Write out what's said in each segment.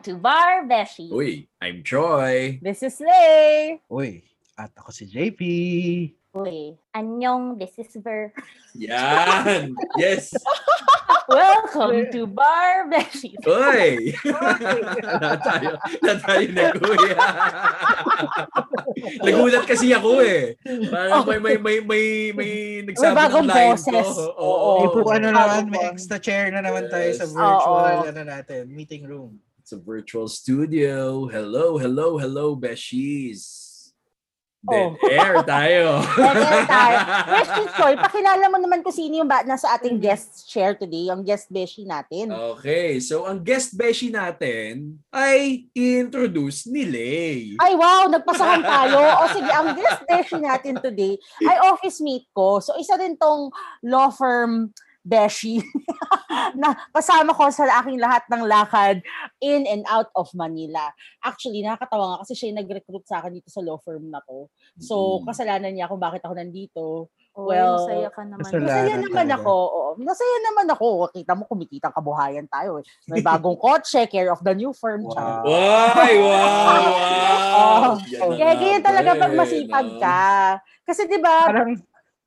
Welcome to Bar Beshi. Uy, I'm Troy. This is Lay. Uy, at ako si JP. Uy, anyong, this is Ver. Yan! Yes! Welcome to Bar Beshi. Uy! na tayo, na tayo na kuya. Nagulat kasi ako eh. Parang may, may, may, may, may nagsabi May ng line boses. ko. Oo. Oo. Eh, po, ano naman, may extra chair na naman tayo sa virtual, Oo. ano natin, meeting room. It's a virtual studio. Hello, hello, hello, Beshies. Dead Oh. air tayo. Welcome tayo. Question Troy, pakilala mo naman kung sino yung ba nasa ating guest chair today, yung guest Beshi natin. Okay, so ang guest beshi natin ay introduce ni Lay. Ay wow, nagpasahan tayo. O sige, ang guest beshi natin today ay office mate ko. So isa din tong law firm beshi na kasama ko sa aking lahat ng lakad in and out of Manila. Actually, nakakatawa nga kasi siya yung nag-recruit sa akin dito sa law firm na to. So, Mm. kasalanan niya kung bakit ako nandito. Oh, Well, masaya ka naman. Masaya naman ako. Oo. Masaya naman ako. Kita mo, kumikitang kabuhayan tayo. eh. May bagong kotse, care of the new firm. Wow. Wow. Why, wow, wow. Oh. Kaya ganyan talaga pag masipag ka. Kasi 'di ba? Parang,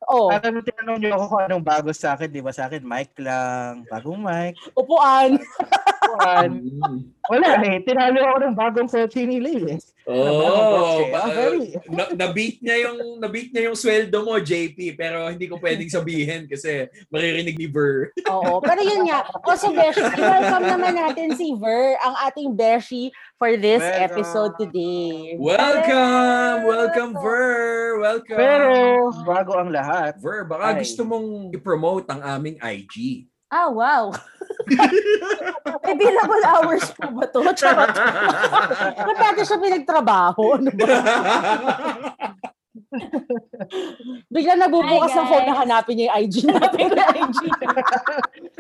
Oh, parang tinanong niyo ako kung anong bago sa akin, di ba sa akin, mic lang, bagong mic. upuan. Mm. Wala eh, tinalo ako ng bagong kotse ni eh. Oh, ba- very- na, na-beat niya yung na-beat niya yung sweldo mo, JP, pero hindi ko pwedeng sabihin kasi maririnig ni Ver. Oo. Pero yun nga. Also, Beshi, welcome naman natin si Ver, ang ating Beshi for this Welcome. episode today. Welcome! Welcome, Ver! Welcome! Pero, bago ang lahat. Ver, baka Ay. gusto mong i-promote ang aming IG. Ah, wow. May billable hours po ba to? Charot. Ba't natin siya pinagtrabaho? Ano ba? Bigla nabubukas ng phone na hanapin niya yung IG natin. IG.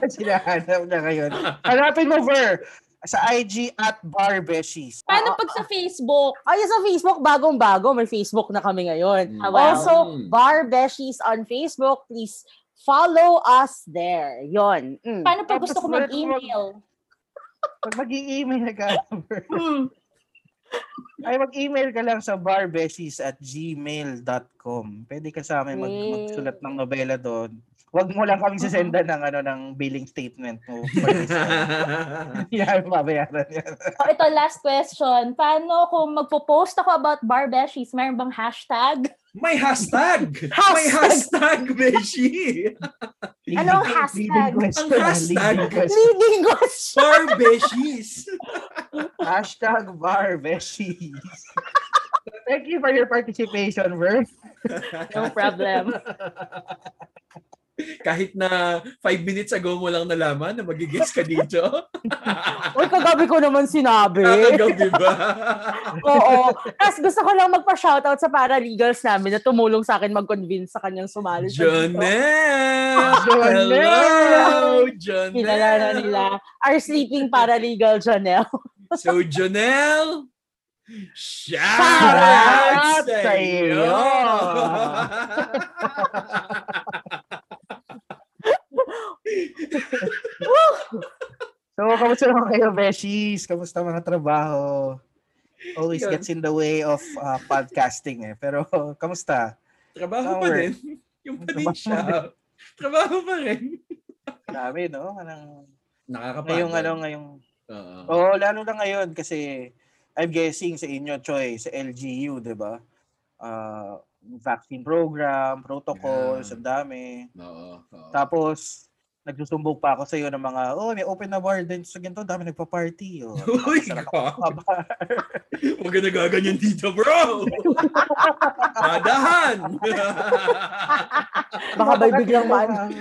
Sinahanap na ngayon. Hanapin mo, Ver, sa IG at Barbeshies. Paano pag sa Facebook? Ay, sa Facebook, bagong-bago. May Facebook na kami ngayon. Ah, wow. Also, Bar Beshies on Facebook. Please follow us there. Yon. Mm. Paano pag gusto ko mag-email? Pag mag-i-email ka, Ver, Mm. ay mag-email ka lang sa barbeshies at gmail.com. Pwede ka sa amin mag- Yay. magsulat ng nobela doon. Huwag mo lang kami sasenda ng ano ng billing statement mo. Hindi namin mabayaran yan. Oh, ito, last question. Paano kung magpo-post ako about barbeshies? Meron bang hashtag? May hashtag! May hashtag, Beshi! Anong hashtag? Ang hashtag. leading question. For Beshies! Hashtag barbeshies. Thank you for your participation, Ver. No problem. Kahit na five minutes ago mo lang nalaman na magigis ka dito. Uy, kagabi ko naman sinabi. Kakagabi ba? Oo. Tapos gusto ko lang magpa-shoutout sa paralegals namin na tumulong sa akin mag-convince sa kanyang sumali. Janelle! Hello, Janelle! Kilala na nila. Our sleeping paralegal, Janelle. So, Janelle, shout Shout out sa iyo! So, kamusta naman kayo, Beshies? Kamusta mga trabaho? Always Yun. gets in the way of uh, podcasting eh. Pero, kamusta? Trabaho pa Summer. din. Yung pa din siya. Trabaho pa rin. Grabe, no? Anong, Nakakapagod. ngayong, ano, ngayong... Oo. Oo, oh, lalo na ngayon kasi I'm guessing sa inyo, Choy, sa LGU, di ba? Uh, vaccine program, protocols, Yeah. ang dami. Oo. oo. Tapos, nagsusumbog pa ako sa iyo ng mga, oh, may open na bar din sa ganito, dami nagpa-party. Oh, Uy? Huwag ka nagaganyan dito, bro! Madahan! Baka ba biglang maan.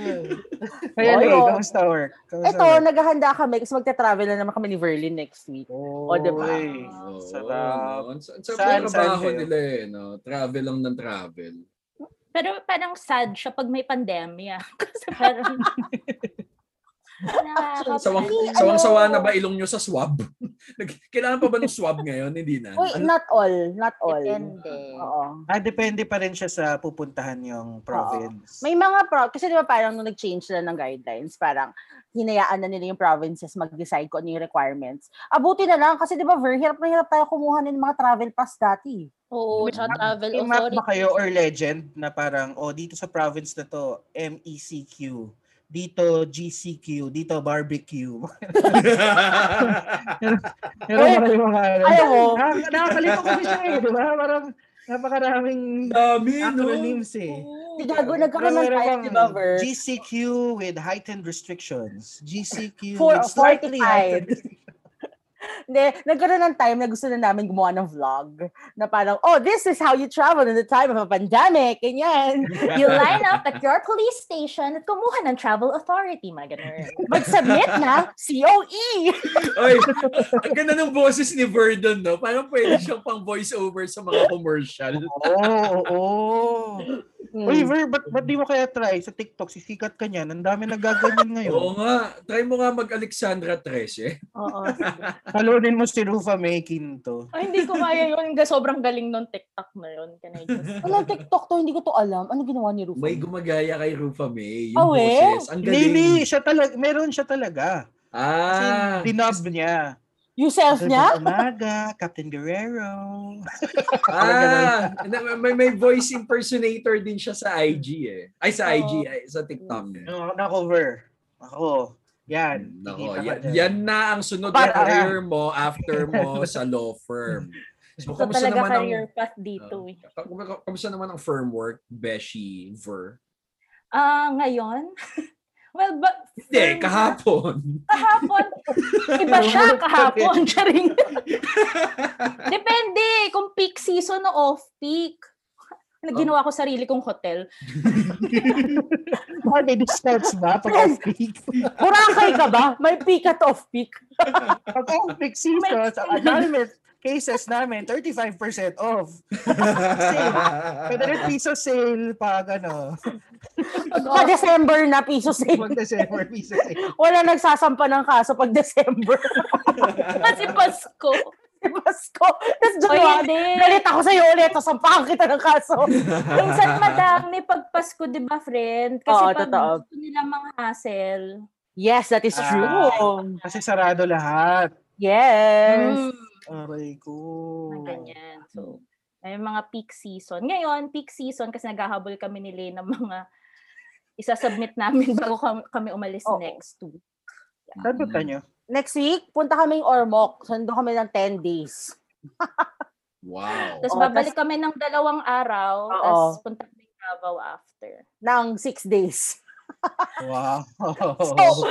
Kaya anyway, oh. kamusta work? Kamusta Ito, work? naghahanda kami kasi magta-travel na naman kami ni Verlin next week. Oh, O, diba? Oo, sarap. no? Sa, sa Saan- saan trabaho kayo? nila eh, no? Travel lang ng travel. Pero parang sad siya pag may pandemya. Kasi parang Sawang, Hindi, sawang-sawa ano- na ba ilong nyo sa swab? Kailangan pa ba ng swab ngayon? Hindi na. Uy, Ano? not all. Not all. Depende. Oo. Ah, depende pa rin siya sa pupuntahan yung province. May mga pro, kasi di ba parang nung nag-change sila ng guidelines, parang hinayaan na nila yung provinces mag-decide kung ano yung requirements. Abuti na lang, kasi di ba, very hirap na hirap tayo kumuha ng mga travel pass dati. Oo, May map- travel May map authority. ba kayo or legend na parang, oh, dito sa province na to, MECQ. Dito, GCQ. Dito, barbecue. Pero Eh, marami mga ano. ayaw mo. Nakaka- Nakakalito kasi siya eh, di ba? Parang napakaraming Dami, no? acronyms eh. Oo. Si Gago, nagkaroon ng type, di ba, Ver? GCQ with heightened restrictions. GCQ For, with slightly heightened Hindi, nagkaroon ng time na gusto na namin gumawa ng vlog na parang, oh, this is how you travel in the time of a pandemic. Ganyan. You line up at your police station at kumuha ng travel authority, mga ganun. Mag-submit na COE. Oy, ang ganda ng boses ni Verdon, no? Parang pwede siyang pang voice-over sa mga commercial. Oo, oo. Hmm. Uy, Ver, ba't, ba't di mo kaya try sa TikTok? Sisikat ka niyan. Ang dami nagaganyan ngayon. Oo nga. Try mo nga mag-Alexandra 13. Oo. Talunin mo si Rufa May Quinto. Ay, hindi ko kaya yun. Ga- Sobrang galing nung TikTok na yun. Can I just... Alam, TikTok to, hindi ko to alam. Ano ginawa ni Rufo? May gumagaya kay Rufa May. Yung Oh, eh? boses. Ang galing. hindi. Siya talaga, meron siya talaga. Kasi Ah. dinub niya. Yung self niya? Umaga, Captain Guerrero. Ah, may, may voice impersonator din siya sa IG eh. Ay, sa IG, ay, sa TikTok. Eh. No, na-cover. Ako. Yan. Nako, Kikita ka yan, yan na ang sunod na career mo after mo sa law firm. So, So talaga naman ang, career path dito eh. uh, kum- kamusta naman ang firm work, Beshi, Ver? Ah, ngayon? well, but... Hindi, kahapon. Kahapon. Iba siya kahapon. Charing. Depende kung peak season o off-peak. Ginawa ko sarili kong hotel. Mga may discounts ba pag off-peak? Burakay ka ba? May peak at off-peak. Pag off-peak season, sa annulment cases namin, 35% off. Pwede rin piso sale pag ano, Pag December na piso sale. pag December piso sale. Wala nagsasampa ng kaso pag December. Kasi Pasko. Pasko. Tapos January, galit ako sa'yo ulit. Sasampahan kita ng kaso. Minsan madami pag Pasko, di ba, friend? Kasi Oo, pag totoo. gusto nila mga hassle. Yes, that is Ah. true. Kasi sarado lahat. Yes. Mm, Aray ko. na ganyan. So, may mga peak season. Ngayon, peak season kasi naghahabol kami ni Lay ng mga isa-submit namin bago kam- kami umalis Oo. next week. Saan punta nyo? Next week, punta kaming Ormoc. Sundo kami ng 10 days. wow. Tapos Oo, babalik kami ng dalawang araw, tapos punta kami Davao after. Ng 6 days. Wow. So,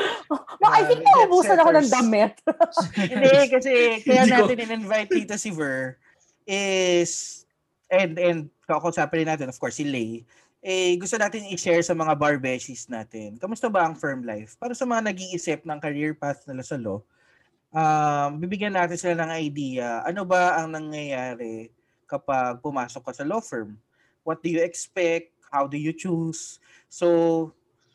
Ma, I think naubusan ako ng damit. Hindi, kasi kaya natin in-invite dito si Ver is, and, and kakausapin rin natin, of course, si Lay, eh, gusto natin i-share sa mga bar besties natin. Kamusta ba ang firm life? Para sa mga nag-iisip ng career path nila sa law, um, bibigyan natin sila ng idea, ano ba ang nangyayari kapag pumasok ka sa law firm? What do you expect? How do you choose? So,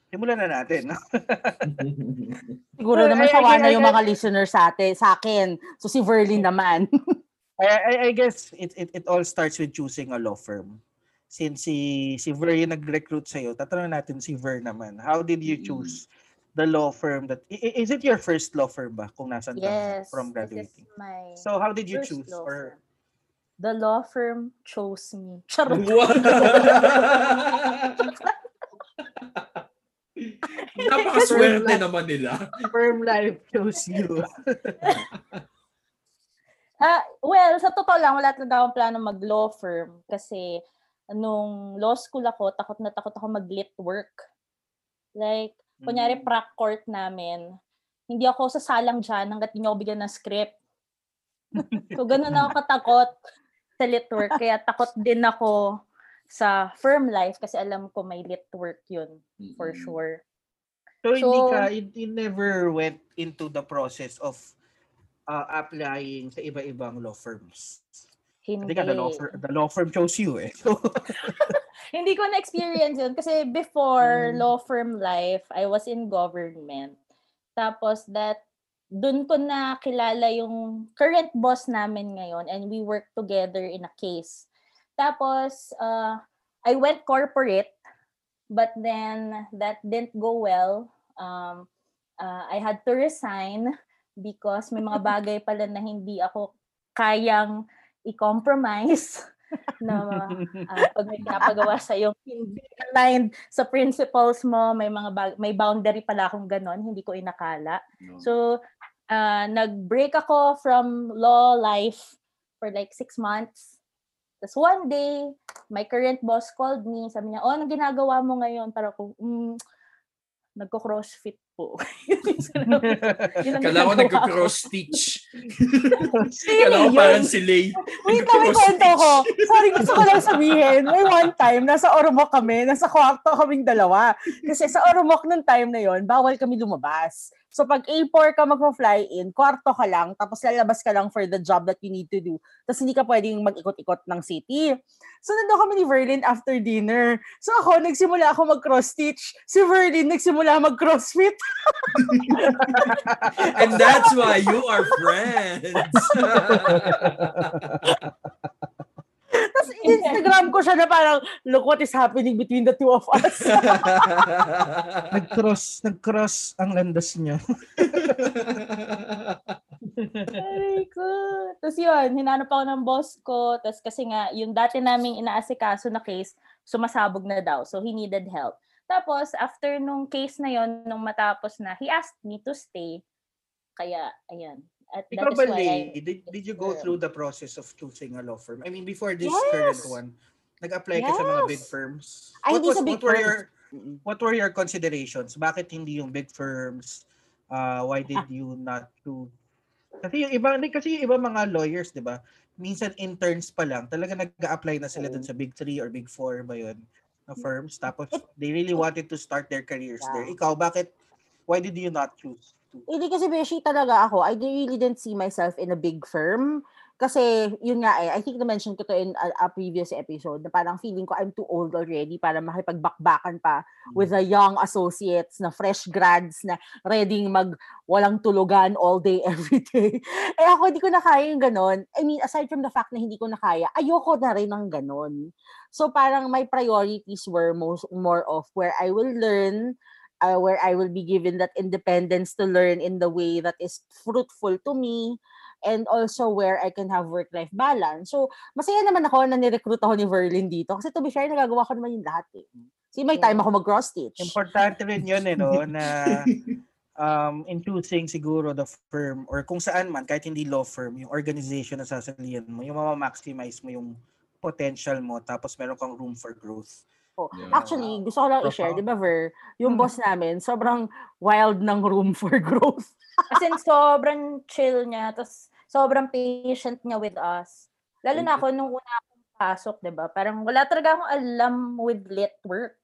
simulan na natin. Siguro Well, naman sawa na I- yung mga listeners sa atin, sa akin. So si Verlin naman. I, I, I guess it, it it all starts with choosing a law firm. Since si si Ver yung nag-recruit sa'yo, tatanungin natin si Ver naman. How did you Mm. choose the law firm that is it your first law firm ba kung nasan ka Yes. from this graduating? is my So how did you first choose law or firm. The law firm chose me. Charot. Napakaswerte naman nila. firm life chose you? Ah, well, sa totoo lang, wala talaga akong plano mag-law firm kasi nung law school ako, takot na takot ako mag-lit work. Like, kunyari, Mm. prac court namin, hindi ako sasalang dyan hanggat hindi ako bigyan ng script. so, ganun ako katakot sa lit work. Kaya takot din ako sa firm life kasi alam ko may lit work yun, for Mm. sure. So, hindi So- ka you, you never went into the process of uh, applying sa iba-ibang law firms. Hindi. Hindi ka, the law, fir- the law firm chose you eh. So, Hindi ko na-experience yun kasi before Mm. law firm life, I was in government. Tapos that dun ko na kilala yung current boss namin ngayon and we work together in a case. Tapos uh, I went corporate but then that didn't go well. Um, uh, I had to resign because may mga bagay pala na hindi ako kayang i-compromise na uh, pag may pinapagawa sa yung hindi aligned sa principles mo, may mga bag- may boundary pala akong ganon, hindi ko inakala. No. So, uh, nag-break ako from law life for like six months. Tapos one day, my current boss called me. Sabi niya, oh, anong ginagawa mo ngayon? Para ko, mm, nagko-crossfit po. Kala ko nagko-cross-stitch. Kala ko parang si Lay. Wait lang, may kwento ko. Sorry, gusto ko lang sabihin. May one time, nasa Ormoc kami, nasa kwarto kaming dalawa. Kasi sa Ormoc nung time na yon bawal kami lumabas. So pag A4 ka magpa-fly in, kwarto ka lang, tapos lalabas ka lang for the job that you need to do. Tapos hindi ka pwedeng mag-ikot-ikot ng city. So nandun kami ni Verlin after dinner. So ako, nagsimula ako mag-cross-stitch. Si Verlin, nagsimula mag-crossfit. And that's why you are friends. Tapos Instagram ko siya na parang, look what is happening between the two of us. nag-cross, nag-cross ang landas niya. Ay ko. Tapos yun, hinanap ako ng boss ko. Tapos kasi nga, yung dati naming inaasikaso na case, sumasabog na daw. So he needed help. Tapos, after nung case na yon nung matapos na, he asked me to stay. Kaya, ayan. At Ikaw that ba, is why Lay, I... did, did you go through the process of choosing a law firm? I mean, before this Yes. current one, nag-apply ka sa mga Yes. big firms. Ay, what, hindi was, big what were firms. your Mm-mm. what were your considerations? Bakit hindi yung big firms? Uh, why did you not do Kasi yung iba kasi yung iba mga lawyers, 'di ba? Minsan interns pa lang, talaga nag-apply na sila dun sa big 3 or big 4 ba 'yun na firms. Tapos they really wanted to start their careers there. Yeah. Ikaw, bakit why did you not choose? Hindi kasi beshi talaga ako. I really didn't see myself in a big firm. Kasi, yun nga eh, I think na-mention ko to in a, a previous episode na parang feeling ko I'm too old already para makipagbakbakan pa with the young associates na fresh grads na ready mag walang tulugan all day, every day. Eh ako, hindi ko na kaya yung ganon. I mean, aside from the fact na hindi ko na kaya, ayoko na rin ng ganon. So parang my priorities were most, more of where I will learn, uh, where I will be given that independence to learn in the way that is fruitful to me and also where I can have work-life balance. So, masaya naman ako na nirecruit ako ni Verlin dito kasi to be fair, nagagawa ko naman yung lahat eh. See, may time ako mag-cross-stitch. Importante rin 'yun eh no na um in choosing siguro the firm or kung saan man kahit hindi law firm, yung organization na sasalihan mo, yung mama-maximize mo yung potential mo tapos meron kang room for growth. Oh, Yeah. Actually, gusto ko lang i-share, Profound. di ba, Ver? Yung Hmm. boss namin, sobrang wild ng room for growth. As in, sobrang chill niya. Tapos, sobrang patient niya with us. Lalo na ako, nung una akong pasok, di ba? Parang wala talaga akong alam with lit work.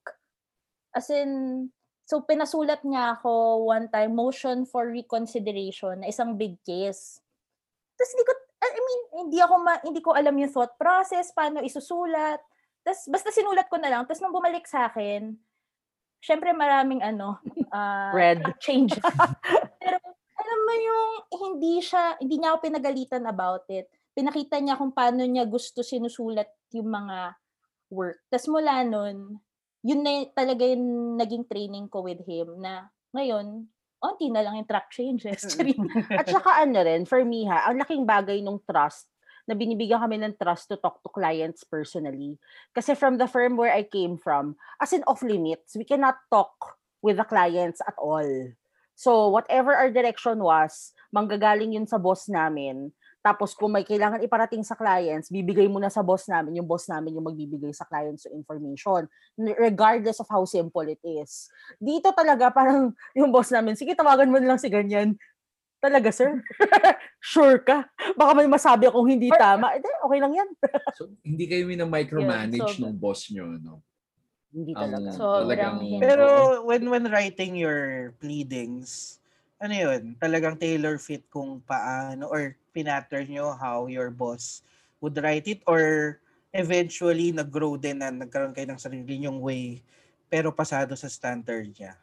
As in, so pinasulat niya ako one time, motion for reconsideration na isang big case. Tapos hindi ko, I mean, hindi ako, ma, hindi ko alam yung thought process, paano isusulat. Tapos basta sinulat ko na lang. Tapos nung bumalik sa akin, syempre maraming ano, ah, Red. change. Pero alam mo yung hindi siya, hindi niya ako pinagalitan about it. Pinakita niya kung paano niya gusto sinusulat yung mga work. Tapos mula nun, yun na talaga yung naging training ko with him na ngayon, onti na lang yung track changes. At saka ano rin, for me ha, ang laking bagay nung trust na binibigyan kami ng trust to talk to clients personally. Kasi from the firm where I came from, as in off limits, we cannot talk with the clients at all. So whatever our direction was, manggagaling yun sa boss namin. Tapos kung may kailangan iparating sa clients, bibigay mo na sa boss namin, yung boss namin yung magbibigay sa clients yung information, regardless of how simple it is. Dito talaga parang yung boss namin, sige tawagan mo na lang si ganyan. Talaga, sir? sure ka? Baka may masabi akong hindi Or- tama. Eh, okay lang yan. so, hindi kayo micromanage Yun, so- ng boss nyo, no? Hindi talaga. Sobrang talagang- hindi. Pero when when writing your pleadings, ano yun, talagang tailor fit kung paano or pinattern nyo how your boss would write it or eventually nag-grow din na nagkaroon kayo ng sarili nyong way pero pasado sa standard niya.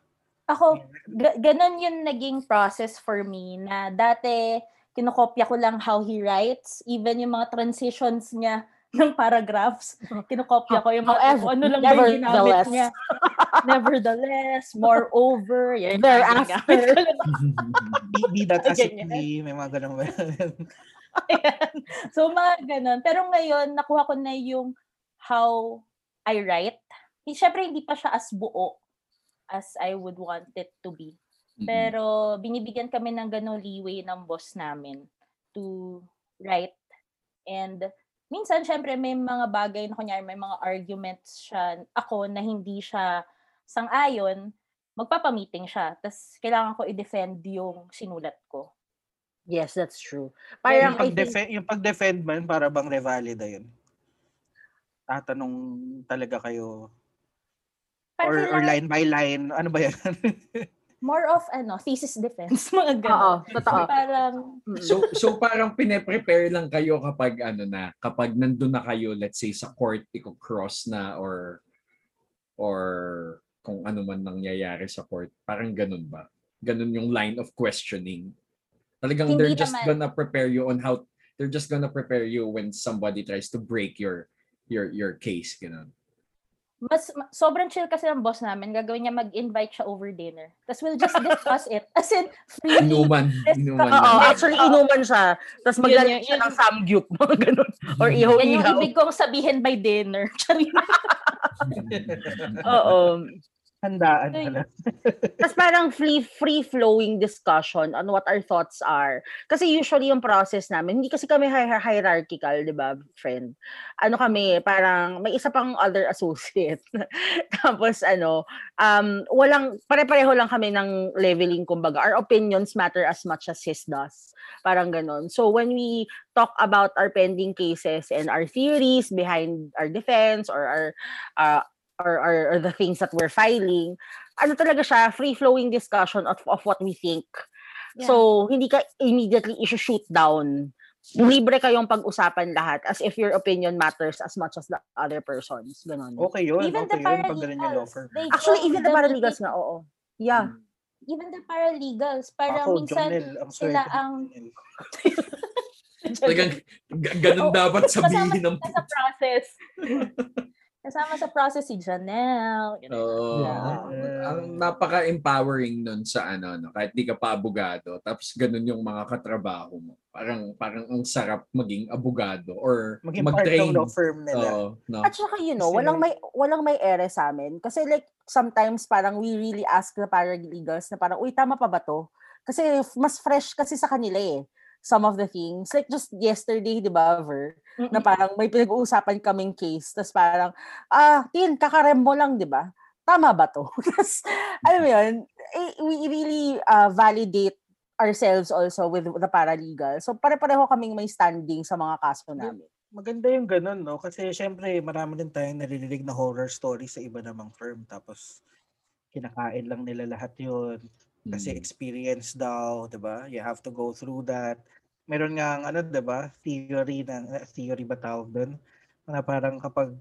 Ako, ga- ganun yung naging process for me na dati kinokopya ko lang how he writes, even yung mga transitions niya ng paragraphs, kinokopya ko yung mga However, ano lang ba yung ginamit nevertheless. niya. Nevertheless, moreover, yan. Thereafter. Be, be that as it may, mga ganun ba? Ayan. so, mga ganun. Pero ngayon, nakuha ko na yung how I write. Siyempre, hindi pa siya as buo as I would want it to be. Pero binibigyan kami ng ganong leeway ng boss namin to write. And minsan, syempre, may mga bagay na kunyari, may mga arguments siya, ako na hindi siya sang-ayon, magpapamiting siya. Tapos kailangan ko i-defend yung sinulat ko. Yes, that's true. yung, Parang think, pag-defend, yung pag-defend man, para bang revalida yun? Tatanong talaga kayo Parang or, or line by line, ano ba yan? more of ano, thesis defense, mga oo, ganun. totoo. Parang. So so parang pine-prepare lang kayo kapag ano na, kapag nandun na kayo let's say sa court iko-cross na or or kung ano man nangyayari sa court. Parang ganun ba? Ganun yung line of questioning. Talagang Hindi they're just naman. gonna prepare you on how they're just gonna prepare you when somebody tries to break your your your case ganun. Mas ma- sobrang chill kasi ng boss namin. Gagawin niya mag-invite siya over dinner. Tapos we'll just discuss it. As in, freely. Inuman, inuman Oo, lang. actually, inuman siya. Tapos maglalagay siya ng samgyup, mga ganun. Or Yan yung ibig kong sabihin by dinner. Oo. Handaan Ay. pala. Tapos parang free, free-flowing discussion on what our thoughts are. Kasi usually yung process namin, hindi kasi kami hi- hierarchical, di ba, friend? Ano kami, parang may isa pang other associate. Tapos ano, um, walang, pare-pareho lang kami ng leveling, kumbaga. Our opinions matter as much as his does. Parang ganon. So when we talk about our pending cases and our theories behind our defense or our uh, or, or, or the things that we're filing, ano talaga siya, free-flowing discussion of, of what we think. So, hindi ka immediately issue-shoot down. Libre kayong pag-usapan lahat as if your opinion matters as much as the other person's. Ganon. Okay yun, even okay the yun. Pag ganun yung law paralegals, firm. they Actually, even the paralegals nga, oo. Yeah. Even the paralegals, parang Ako, minsan, Jonel, ang sila swerte ang-. Talagang g- ganun dapat sabihin ng sa process. Kasama sa process si Janelle. ganun. Oo. Yeah. Ang napaka-empowering nun sa ano, no? kahit di ka pa abogado, tapos ganun yung mga katrabaho mo. Parang parang ang sarap maging abogado or Maging part mag-train. ng law firm nila. Oo, no. At saka, you know, Kasi- walang may, walang may ere sa amin. Kasi like, sometimes parang we really ask the paralegals na parang, uy, tama pa ba to? Kasi f- mas fresh kasi sa kanila eh. Some of the things. Like just yesterday, di ba, Ver? Na parang may pinag-uusapan kaming case. Tapos parang, ah, Tin, kakarem mo lang, di ba? Tama ba to? Tapos, alam mo yun, eh, we really uh, validate ourselves also with the paralegal. So, pare-pareho kaming may standing sa mga kaso namin. Maganda yung ganun, no? Kasi syempre, marami din tayong naririnig na horror story sa iba namang firm. Tapos, kinakain lang nila lahat yun. Kasi Mm. experience daw, 'di ba? You have to go through that. Meron nga ano, 'di ba? Theory ng eh, theory ba tawag doon? Na parang kapag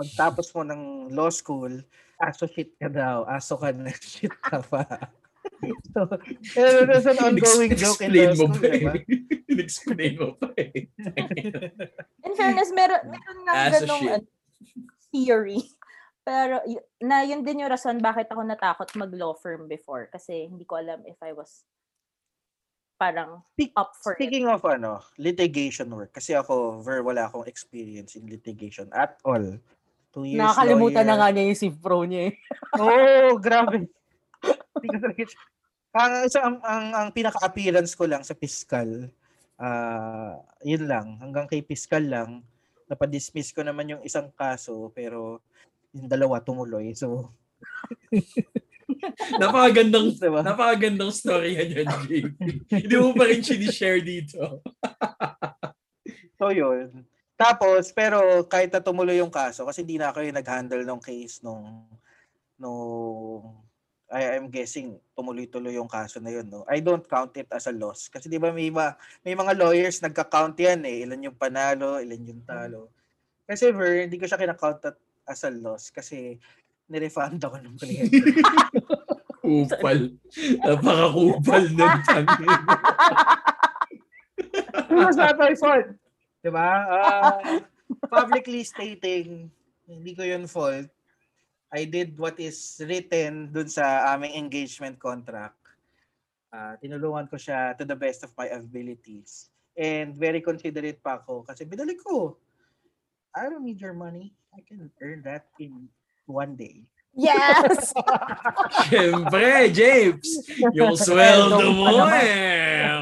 pagtapos mo ng law school, aso shit ka daw, aso ka na shit ka pa. so, there's an ongoing joke in explain law mo school, ba? eh. In-explain mo pa eh. In fairness, meron, meron nga As a ganong shit. ano, theory. Pero na yun din yung rason bakit ako natakot mag-law firm before. Kasi hindi ko alam if I was parang up for it. Speaking of ano, litigation work, kasi ako, ver, wala akong experience in litigation at all. Two years Nakakalimutan na lawyer. nga niya yung Civ Pro niya eh. Oo, oh, grabe. Ang, isa, ang, ang, ang pinaka-appearance ko lang sa fiscal, ah yun lang. Hanggang kay fiscal lang, napadismiss ko naman yung isang kaso, pero yung dalawa tumuloy. So, Napakagandang diba? napakagandang story yan yan, JP. Hindi mo pa rin sinishare dito. So, yun. Tapos, pero kahit na tumuloy yung kaso, kasi hindi na ako yung nag-handle ng case nung, nung, I, I'm guessing, tumuloy-tuloy yung kaso na yun. No? I don't count it as a loss. Kasi di ba may, ma, may mga lawyers nagka-count yan eh. Ilan yung panalo, ilan yung talo. Kasi Ver, hindi ko siya kinakount as a loss kasi nirefund ako ng kliyente. Kupal. Napaka-kupal nun. It was not my fault. Diba? Uh, publicly stating, hindi ko yun fault. I did what is written dun sa aming engagement contract. Uh, tinulungan ko siya to the best of my abilities. And very considerate pa ako kasi binalik ko. I don't need your money. I can earn that in one day. Yes! Siyempre, James. Yung sweldo mo eh.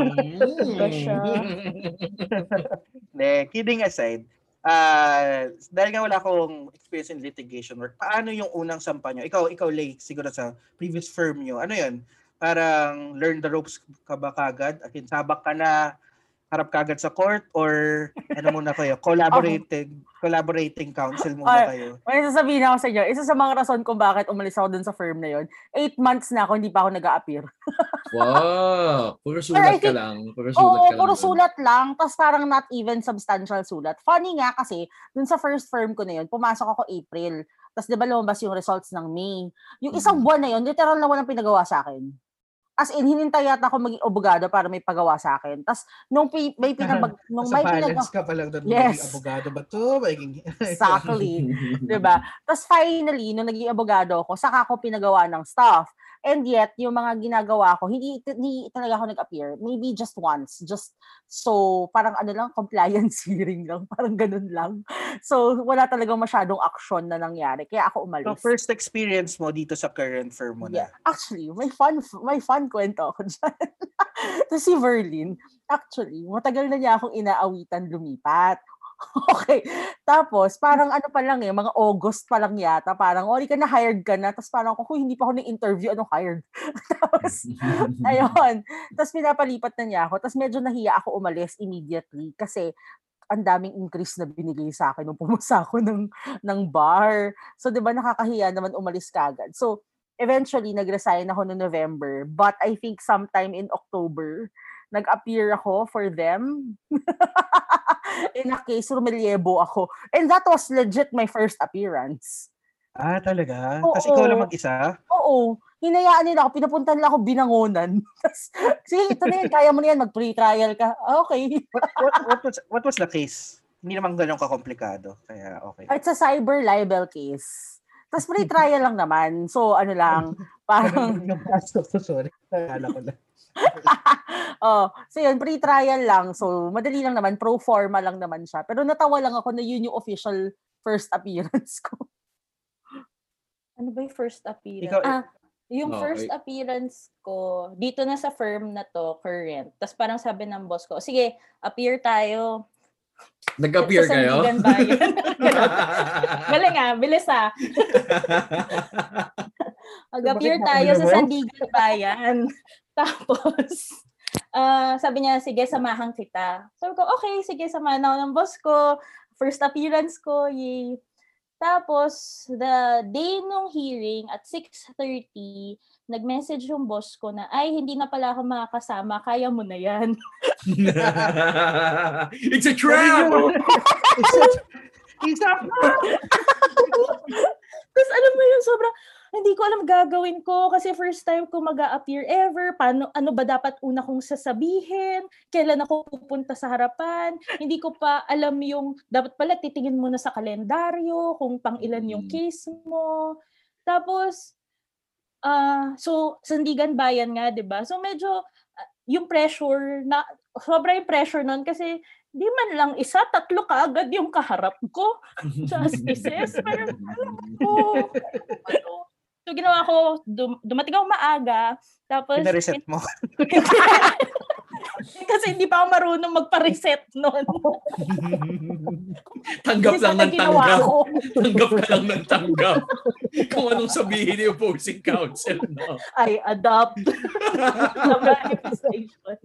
De, kidding aside, uh, dahil nga wala akong experience in litigation work, paano yung unang sampa nyo? Ikaw, ikaw late siguro sa previous firm nyo. Ano yun? Parang learn the ropes ka ba kagad? At sabak ka na, harap kagad sa court or ano muna kayo? Collaborating, collaborating counsel muna Ay, kayo. May sasabihin ako sa inyo, isa sa mga rason kung bakit umalis ako dun sa firm na yon, eight months na ako, hindi pa ako nag appear Wow. Puro sulat ka think- lang. Puro sulat Oo, ka lang. puro sulat lang, tapos parang not even substantial sulat. Funny nga kasi, dun sa first firm ko na yun, pumasok ako April. Tapos di ba lumabas yung results ng May. Yung isang buwan na yun, literal na walang pinagawa sa akin. As in, hinintay yata ako maging abogado para may pagawa sa akin. Tapos, nung pi- may pinag... nung may pinag... ka pa lang doon. Yes. Magiging abogado ba to? Magiging... Exactly. 'di ba? Tapos finally, nung naging abogado ako, saka ako pinagawa ng stuff. And yet, yung mga ginagawa ko, hindi, hindi talaga ako nag-appear. Maybe just once. Just so, parang ano lang, compliance hearing lang. Parang ganun lang. So, wala talagang masyadong action na nangyari. Kaya ako So, umalis. first experience mo dito sa current firm mo na. Yeah. Actually, may fun may fun kwento ako dyan. to si Verlin, actually, matagal na niya akong inaawitan lumipat. Okay. Tapos, parang ano pa lang eh, mga August pa lang yata. Parang, oh, ka na, hired ka na. Tapos parang ako, "Huy, hindi pa ako na-interview, ano hired? Tapos, ayun. Tapos pinapalipat na niya ako. Tapos medyo nahiya ako umalis immediately kasi ang daming increase na binigay sa akin nung pumasa ako ng, ng bar. So, di ba, nakakahiya naman umalis kagad. So, eventually, nag-resign ako no November. But I think sometime in October, nag-appear ako for them. in a case, rumelyebo ako. And that was legit my first appearance. Ah, talaga? Oo. Tapos ikaw lang mag-isa? Oo. Hinayaan nila ako, pinapuntan nila ako binangonan. Tapos, sige, ito na yan, kaya mo na yan, mag-pre-trial ka. Ah, Okay. What, what, what, was, what was the case? Hindi naman ganun kakomplikado. Kaya okay. It's a cyber libel case. Tapos pre-trial lang naman. So, ano lang, parang, sorry. Akala ko lang. oh, so yun, pre-trial lang. So, madali lang naman, pro forma lang naman siya. Pero natawa lang ako na yun yung official first appearance ko. Ano ba yung first appearance? Ikaw- ah, yung Oh, first ay- appearance ko, dito na sa firm na to, current. Tapos parang sabi ng boss ko, sige, appear tayo. Nag-appear sa kayo? Galing ah, bilis ah. Mag-appear tayo sa? Sandigan Bayan. Tapos, ah, sabi niya, sige, samahan kita. Sabi ko, okay, sige, samahan ako ng boss ko. First appearance ko, yay. Tapos, the day nung hearing at 6.30, nag-message yung boss ko na, ay, hindi na pala ako makakasama, kaya mo na yan. It's a trap! Isa, isa Tapos alam mo yun, sobrang, hindi ko alam gagawin ko kasi first time ko mag appear ever. Paano, ano ba dapat una kong sasabihin? Kailan ako pupunta sa harapan? Hindi ko pa alam yung, dapat pala titingin muna sa kalendaryo kung pang ilan yung Mm. case mo. Tapos, ah so, Sandigan Bayan nga, di ba? So, medyo, ah, yung pressure, na, sobra yung pressure nun kasi di man lang isa, tatlo ka agad yung kaharap ko. Justices, parang ko. Ano. So, ginawa ko, dum- dumating ako maaga, tapos... Pinareset mo. Kasi hindi pa ako marunong magpa-reset noon. tanggap lang ng tanggap. ko. Tanggap ka lang ng tanggap. Kung anong sabihin ni opposing counsel. No? I adopt the manifestation.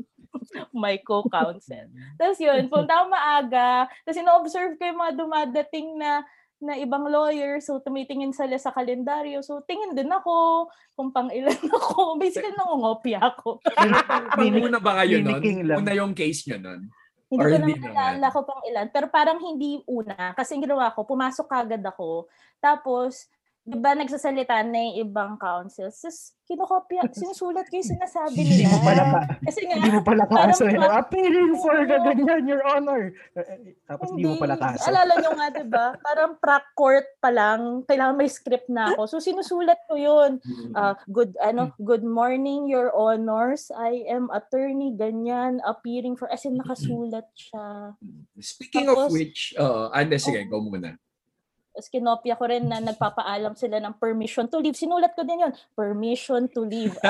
My co-counsel. Tapos yun, punta ako maaga. Tapos ino-observe ko yung mga dumadating na na ibang lawyer. So, tumitingin sila sa kalendaryo. So, tingin din ako kung pang ilan ako. Basically, nangungopia ako. Parang una ba kayo nun? Lang. Una yung case nyo nun? Hindi Or ko hindi naman naman? alala ko pang ilan. Pero parang hindi una. Kasi ang ginawa ko, pumasok kagad ako. Tapos, di ba nagsasalita na yung ibang councils, tapos kinokopya, sinusulat ko yung sinasabi Hindi nila. mo pala ka. Kasi nga, Hindi mo pala Parang kaso. pra- Appealing for the ganyan, Your Honor. Eh, eh, Tapos hindi mo pala kaso. Alala nyo nga, di ba? Parang prac court pa lang, kailangan may script na ako. So, sinusulat ko yun. Ah, good, ano, good morning, your honors. I am attorney, ganyan, appearing for, as in, nakasulat siya. Speaking of Tapos- which, uh, ande, sige, go muna. Tapos kinopya ko rin na nagpapaalam sila ng permission to leave. Sinulat ko din yun, permission to leave.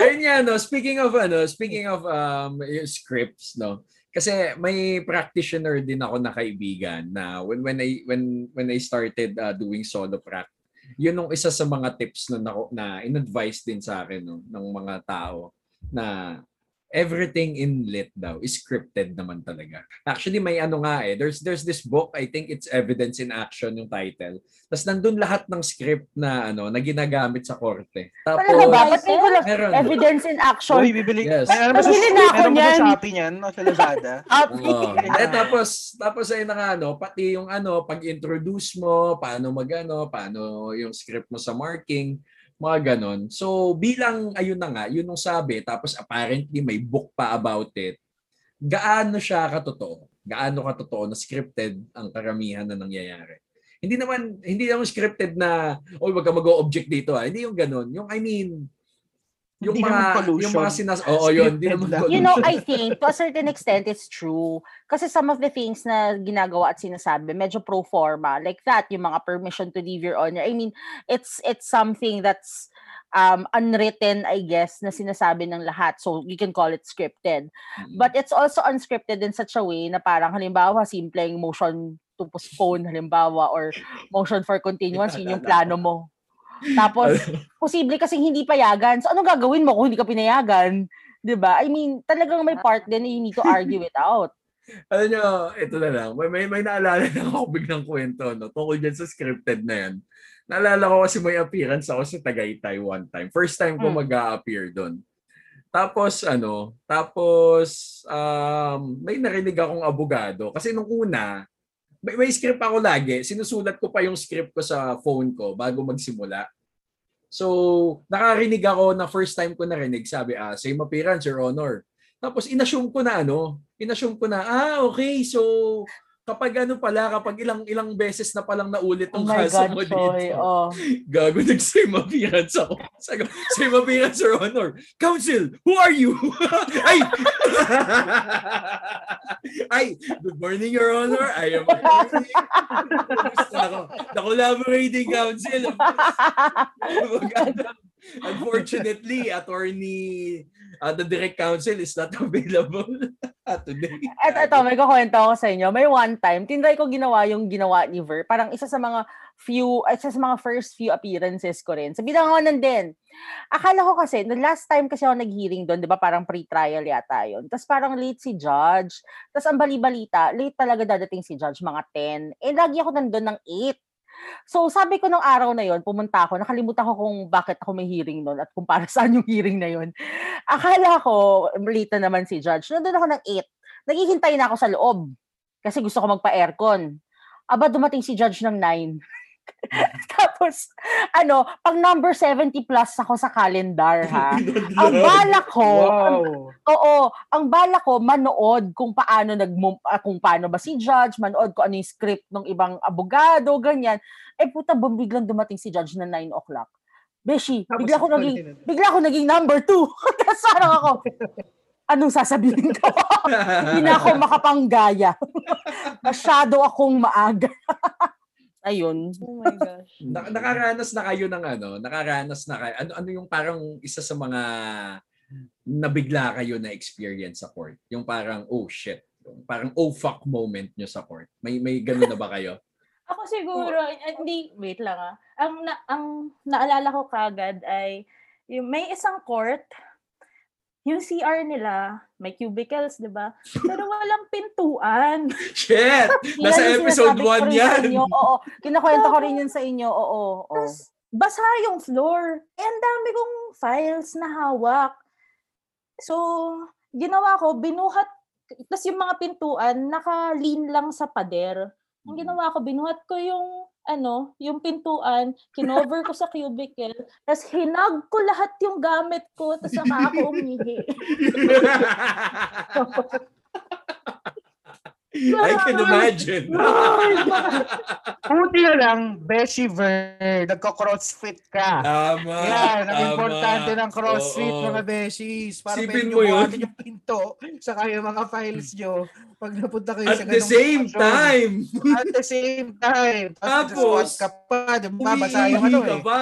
Ayun nga, no, speaking of, ano, speaking of um, scripts, no, kasi may practitioner din ako na kaibigan na when when I when when I started uh, doing solo prac yun yung isa sa mga tips na na, na in-advise din sa akin no, ng mga tao na everything in lit daw is scripted naman talaga. Actually may ano nga eh, there's there's this book, I think it's Evidence in Action yung title. Tapos nandun lahat ng script na ano na ginagamit sa korte. Tapos Talaga ba? Ba't wala meron. evidence in action? Uy, bibili. Yes. Ay, ano ba sa, Nabili na ako meron ba sa. Shopee niyan? Sa Lazada? Oo. Eh, tapos tapos ay na nga, ano, pati yung ano pag-introduce mo, paano magano, paano yung script mo sa marking, mga ganon. So bilang ayun na nga, yun yung sabi, tapos apparently may book pa about it. Gaano siya katotoo? Gaano katotoo na scripted ang karamihan na nangyayari? Hindi naman hindi naman scripted na oy wag ka mag-object dito ah. Hindi yung ganon. Yung I mean yung Hindi mga naman collusion. yung mga sinas Oo, yun, hindi Scripted naman. You know. I think to a certain extent it's true. Kasi some of the things na ginagawa at sinasabi, medyo pro forma. Like that, yung mga permission to leave your honor. I mean, it's it's something that's um unwritten, I guess, na sinasabi ng lahat. So you can call it scripted. Mm. But it's also unscripted in such a way na parang halimbawa, simpleng motion to postpone halimbawa or motion for continuance, yun yung plano mo. Tapos, posible kasing hindi payagan. So, anong gagawin mo kung hindi ka pinayagan? ba? I mean, talagang may part din na you need to argue it out. Alam nyo, ito na lang. May, may, may naalala na ako biglang kwento, no? Tungkol dyan sa scripted na yan. Naalala ko kasi may appearance ako sa Tagaytay one time. First time ko Mm. mag-a-appear doon. Tapos, ano, tapos, um, may narinig akong abogado. Kasi nung una, may, may script ako lagi. Sinusulat ko pa yung script ko sa phone ko bago magsimula. So, nakarinig ako na first time ko narinig, sabi, ah, same appearance, Your Honor. Tapos, inassume ko na ano, inassume ko na, ah, okay, so, kapag ano pala, kapag ilang ilang beses na palang naulit Oh ang my kaso God, mo Choy. dito. Oh. Gago, nag-same appearance ako. Same appearance, Your Honor. Counsel, who are you? Ay! Ay, good morning, Your Honor. I am attorney. Ako. The collaborating counsel. Unfortunately, attorney, uh, the direct counsel is not available today. At ito, may kukwento ako sa inyo. May one time, tinry ko ginawa yung ginawa ni Ver. Parang isa sa mga few, isa sa mga first few appearances ko rin. Sa bidanganan din. Akala ko kasi, the last time kasi ako nag-hearing doon, di ba parang pre-trial yata yun. Tapos parang late si Judge. Tapos ang bali-balita, late talaga dadating si Judge, mga 10. Eh, lagi ako nandun ng 8. So, sabi ko nung araw na yon pumunta ako, nakalimutan ko kung bakit ako may hearing noon at kung para saan yung hearing na yon. Akala ko, late na naman si Judge. Nandun ako ng 8. Naghihintay na ako sa loob kasi gusto ko magpa-aircon. Aba, dumating si Judge ng 9. Tapos, ano, pag number 70 plus ako sa calendar, ha? ang bala ko, ang Wow. Oo, ang bala ko manood kung paano nag ah, kung paano ba si judge, manood ko ano yung script ng ibang abogado, ganyan. Eh puta, biglang dumating si judge na 9 o'clock. Beshi, Tapos, bigla ko naging tinanong. bigla ko naging number 2. Tapos parang ako, anong sasabihin ko? Hindi na ako makapanggaya. Masyado akong maaga. Ayun. oh my gosh. Na- nakaranas na kayo ng ano, nakaranas na kayo. Ano ano yung parang isa sa mga nabigla kayo na experience sa court? Yung parang oh shit, yung parang oh fuck moment nyo sa court. May may ganun na ba kayo? Ako siguro, eh, hindi, wait lang ah. Ang, na, ang naalala ko kagad ay, yung may isang court, yung CR nila, may cubicles, di ba? Pero walang pintuan. Shit! Nasa episode sinasabi ko 1 rin sa yan. inyo. Oo, kinakwento ko rin yun sa inyo. Oo, oo. Tapos, basa yung floor. Eh, ang dami kong files na hawak. So, ginawa ko, binuhat, tapos yung mga pintuan, naka-lean lang sa pader. Ang ginawa ko, binuhat ko yung ano, yung pintuan, kinover ko sa cubicle, tapos hinag ko lahat yung gamit ko, tapos saka ako umihi. I can imagine. Buti na lang, Beshi Ver, nagko-crossfit ka. Tama. Yan, ang tama. importante ng CrossFit, Oo. mga beshies. Para Sipin mo yun. yung pinto, saka yung mga files nyo, pag napunta kayo sa At the same sitwasyon. time, At the same time. Tapos, ka pa, di ba? Basa yung ano ka eh. pa.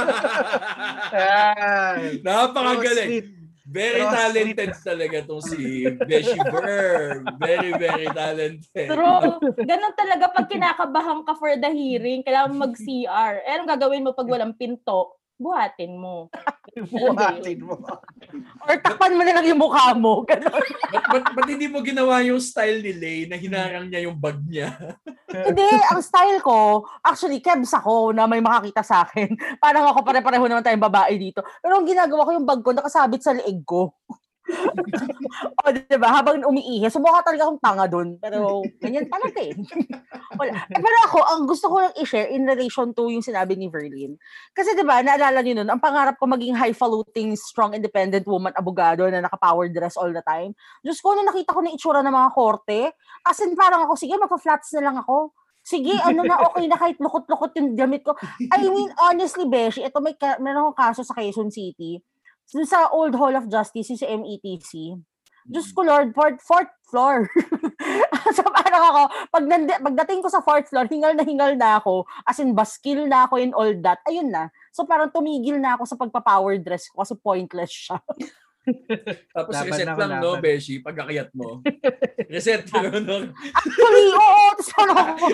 Yan. Napakagaling. CrossFit. Very Crossfit. talented talaga tong si Beshi Burr. Very, very talented. True. Ganun talaga pag kinakabahan ka for the hearing, kailangan mag-CR. Eh, anong gagawin mo pag walang pinto? Buhatin mo. Buhatin mo. Or takpan mo na lang yung mukha mo. Ganon. Ba't, ba't, ba't hindi mo ginawa yung style ni Lay na hinarang niya yung bag niya? Hindi, ang style ko, actually, kebs ako na may makakita sa akin. Parang ako pare-pareho naman tayong babae dito. Pero ang ginagawa ko yung bag ko, nakasabit sa leeg ko. O, diba? Habang umiihi. So, mukha talaga akong tanga dun. Pero, ganyan talaga eh. Wala. Pero ako, ang gusto ko lang i-share in relation to yung sinabi ni Verlin. Kasi diba, naalala niyo nun, ang pangarap ko maging highfalutin, strong, independent woman, abogado na naka-power dress all the time. Diyos ko, nung nakita ko na itsura ng mga korte, as in parang ako, sige, magpa-flats na lang ako. Sige, ano na, okay na kahit lukot-lukot yung damit ko. I mean, honestly, Beshi, ito may, ka- meron akong kaso sa Quezon City. Dun sa Old Hall of Justice, yung sa METC. Diyos ko, Lord, fourth, fourth floor. so parang ako, pag nandi, pagdating ko sa fourth floor, hingal na hingal na ako, as in baskil na ako and all that, ayun na. So parang tumigil na ako sa pagpa-power dress ko kasi pointless siya. Tapos Laban reset lang, no. Beshi, pag akayat mo. Reset mo, no? Actually, oo, tapos parang ako,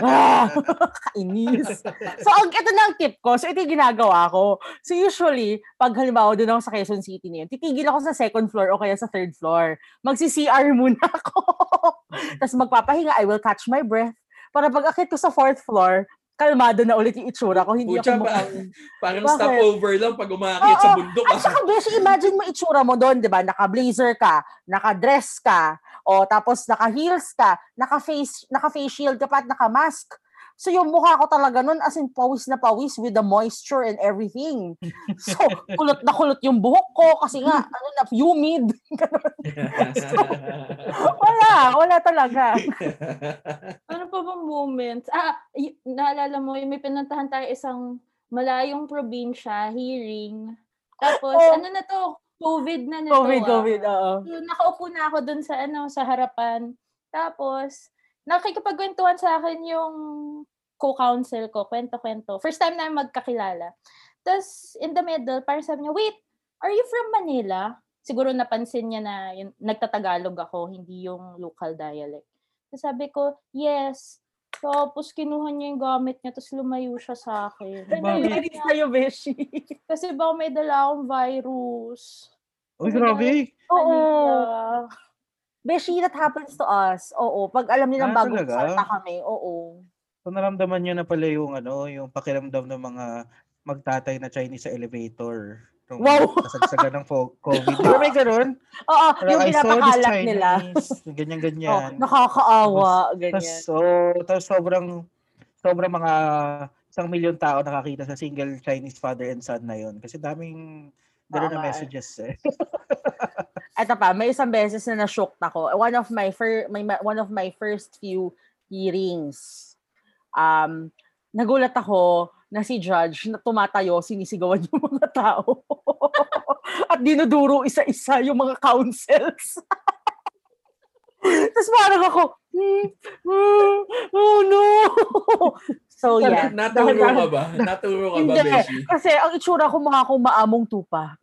ah, kainis. So, ang, ito na ang tip ko. So, ito yung ginagawa ko. So, usually, pag halimbawa doon ako sa Quezon City na yun, titigil ako sa second floor o kaya sa third floor. Magsi-CR muna ako. Tapos magpapahinga, I will catch my breath. Para pag akit ko sa fourth floor, kalmado na ulit yung itsura ko. Hindi Pucha ako mukhang... Parang Bakit? stopover lang pag umakit sa bundok. At ah. saka, Besh, imagine mo itsura mo doon, di ba? Naka-blazer ka, naka-dress ka, o tapos naka-heels ka, naka-face, naka-face shield ka pa at naka-mask. So yung mukha ko talaga nun, as in pawis na pawis with the moisture and everything. So, kulot na kulot yung buhok ko kasi nga, ano na, humid. Ganun. wala, wala talaga. Ano pa bang moments? Ah, y- naalala mo, yung may pinuntahan tayo isang malayong probinsya, hearing. Tapos, Oh. ano na to? COVID na na to. COVID, ah. COVID, oo. So, nakaupo na ako dun sa ano sa harapan. Tapos nakikipagkwentuhan sa akin yung co-counsel ko, kwento-kwento. First time namin magkakilala. Tapos in the middle, parang sabi niya, "Wait, are you from Manila?" Siguro napansin niya na yun, nagtatagalog ako, hindi yung local dialect. Tapos sabi ko, "Yes." Tapos kinuha niya yung gamit niya, tapos lumayo siya sa akin. Bakit? Ready sa'yo, Beshi. Kasi baka may dala akong virus. Uy, grabe. Oo. Beshi, that happens to us. Oo. Pag alam nilang Ah, bagong talaga? salta kami, oo. So naramdaman niyo na pala yung ano, yung pakiramdam ng mga magtatay na Chinese sa elevator. Nung Wow! Kasagsagan ng COVID. Ba may ganun? Oo, yung pinapakalat nila. Ganyan-ganyan. Oh, nakakaawa, Tapos, ganyan. so, tapos sobrang, sobrang mga isang milyon tao nakakita sa single Chinese father and son na yon Kasi daming gano'n Oo na messages eh. Ito pa, may isang beses na na-shocked ako. One of my fir- my, my- one of my first few hearings. Um, nagulat ako na si judge na tumatayo, sinisigawan yung mga tao. At dinuduro isa-isa yung mga counsels. Tapos parang ako, hmm, hmm, oh no. so yeah. Naturo ka ba? Naturo ka ba. Beshi? Kasi ang itsura ko mukha akong maamong tupa.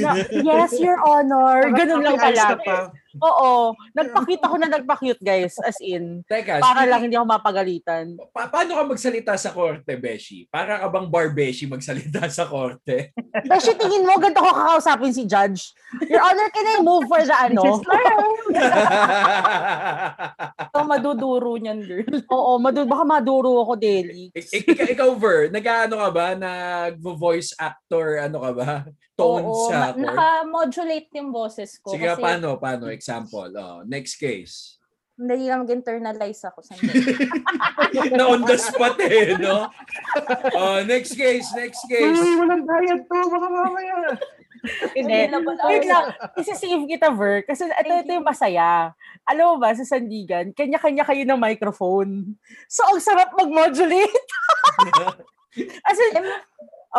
Na, yes, your honor. Ganun lang pala. ka pa. Oo. Nagpakit ako na nagpakute, guys. As in. Teka, Para speaking- lang hindi ako mapagalitan. Pa- paano ka magsalita sa korte, Beshi? Para ka bang bar Beshi magsalita sa korte? Beshi, tingin mo, ganito ko kakausapin si Judge. Your honor, can I move for the ano? Ito maduduro niyan, girl. Oo, madu baka maduro ako daily. Ik- ik- ikaw, ikaw, Ver, nag-ano ka ba? Nag-voice actor, ano ka ba? Tone Oo, sa ma- court? naka-modulate yung boses ko. Sige, kasi paano? Paano? Example. Oh, next case. Hindi lang mag-internalize ako. Sandali. na on the spot eh, no? Oh, next case, next case. Uy, walang bayad to, baka mamaya. Hindi. Wait lang. Isisave kita, Ver. Kasi ito, ito yung masaya. Alam mo ba, sa Sandigan, kanya-kanya kayo ng microphone. So, ang sarap mag-modulate. As in,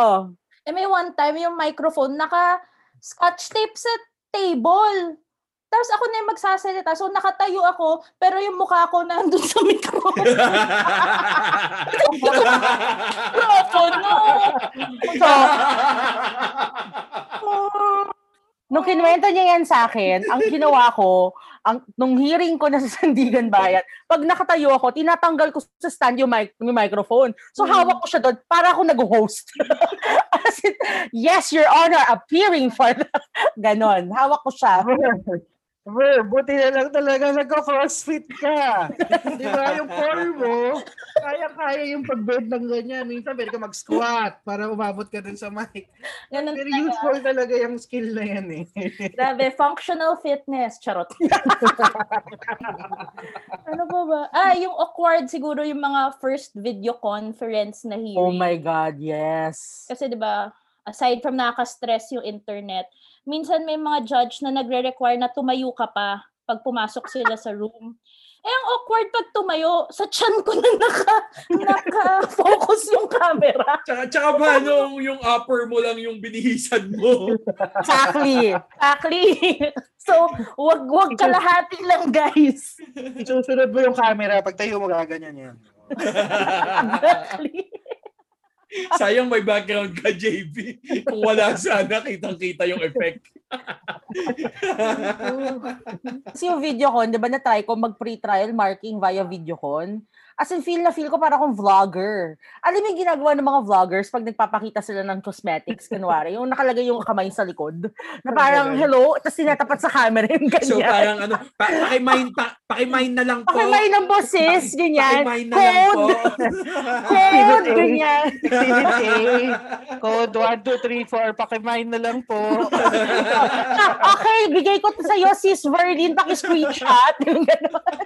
oh, Eh, may one time yung microphone, naka scotch tape sa table. Tapos ako na yung magsasalita. So nakatayo ako, pero yung mukha ko nandun sa microphone. Microphone, no! Nung kinuwento niya yan sa akin, ang ginawa ko, ang, nung hearing ko na sa Sandigan Bayan, pag nakatayo ako, tinatanggal ko sa stand yung, mic, yung microphone. So, Mm. hawak ko siya doon para ako nag-host. As in, yes, Your Honor, appearing for the... Ganon. Hawak ko siya. Ver, buti na lang talaga nagko-crossfit ka. Di ba? Yung core mo, kaya-kaya yung pag-bend ng ganyan. Minsan, pwede ka mag-squat para umabot ka dun sa mic. Ganun Pero talaga. useful talaga yung skill na yan eh. Grabe, functional fitness. Charot. ano ba ba? Ah, yung awkward siguro yung mga first video conference na hearing. Oh my God, yes. Kasi 'di ba, aside from nakaka-stress yung internet, minsan may mga judge na nagre-require na tumayo ka pa pag pumasok sila sa room. Eh, ang awkward pag tumayo, sa chan ko na naka, naka-focus yung camera. tsaka, tsaka paano yung upper mo lang yung binihisan mo? Exactly. Exactly. so, wag wag kalahati lang, guys. Isusunod mo yung camera, pag tayo mo gaganyan yan. Exactly. Sayang may background ka, JB. Kung wala sana, kitang-kita yung effect. Kasi yung videocon, di ba na-try ko mag-pre-trial marking via videocon? As in, feel na feel ko para akong vlogger. Alam mo yung ginagawa ng mga vloggers pag nagpapakita sila ng cosmetics, kunwari, yung nakalagay yung kamay sa likod. Na parang, hello, tapos tinatapat sa camera yung ganyan. So parang ano, pa, pakimine, pa, pakimine na lang po. Pakimay ng boses, ganyan. Pakimine na lang po. Code, ganyan. Exhibit A, code 1, 2, 3, 4, pakimine na lang po. Okay, bigay ko to sa'yo, sis Verlin, paki-screenshot. Yung gano'n.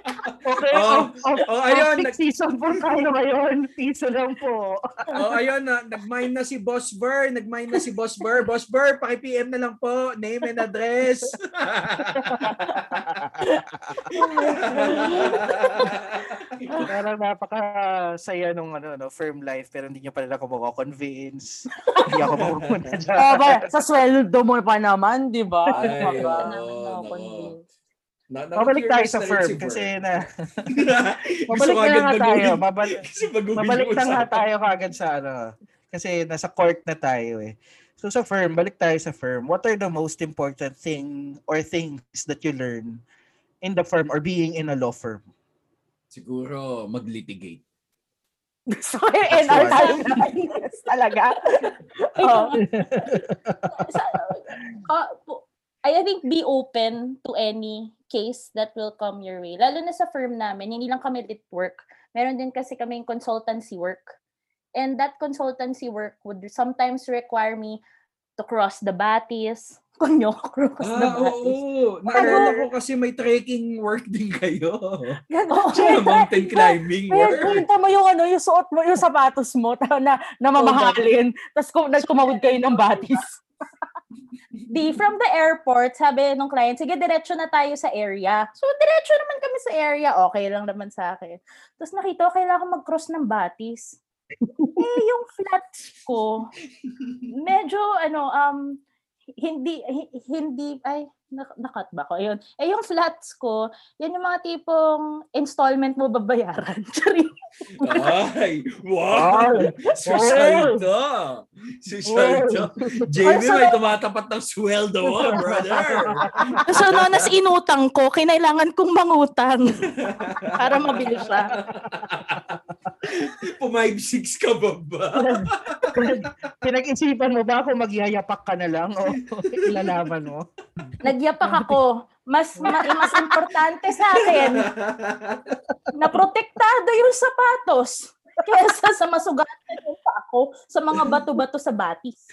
Okay, Oh, of, of, oh, ayun, of peak season po tayo ngayon. Piso lang po. oh, ayun na, nag-mine na si Boss Burr, nag-mine na si Boss Burr. Boss Burr, paki-PM na lang po, name and address. Parang napaka-saya nung ano, no, firm life pero hindi niyo pa rin ako mako-convince. hindi ako mapupunta dyan. Oh, ba, sa sweldo mo pa naman, di ba? Ay, Ano ba? naman oo, convinced. Na, Mabalik tayo sa na firm kasi na ko na agad nga tayo. mabalik yung na nga tayo kagad sa ano. Kasi nasa court na tayo eh. So sa firm, balik tayo sa firm. What are the most important thing or things that you learn in the firm or being in a law firm? Siguro mag-litigate. Gusto ko yung NR guys, talaga. Oh. Sa, uh, po- I think be open to any case that will come your way. Lalo na sa firm namin, hindi lang kami lit work. Meron din kasi kaming consultancy work. And that consultancy work would sometimes require me to cross the batis. Kunyo, cross the Ah, batis. oo. Naalala ko kasi may trekking work din kayo. Oo. Tsaka mountain climbing work. kwento mo yung ano, yung suot mo, yung sapatos mo na, na mamahalin. Tapos kum, nagkumawid kayo ng batis. Di, from the airport, sabi nung client, sige, diretso na tayo sa area. So, diretso naman kami sa area. Okay lang naman sa akin. Tapos nakita ko, kailangan mag-cross ng batis. eh, yung flats ko, medyo, ano, um, hindi, hi- hindi, ay, nakat ba ko? Ayun. Eh, yung flats ko, yan yung mga tipong installment mo babayaran. Ay, wow! Susaldo! Susaldo! Jamie, may tumatapat ng sweldo, ah, brother! So, no, nas inutang ko, kinailangan kong mangutang para mabili siya. Pumayib-six ka ba ba? Pinag-isipan mo ba kung magyayapak ka na lang o ilalaban mo? Nagyapak ako. Mas ma- mas importante sa akin na protektado yung sapatos kesa sa masugatan yung pa ako sa mga bato-bato sa batis.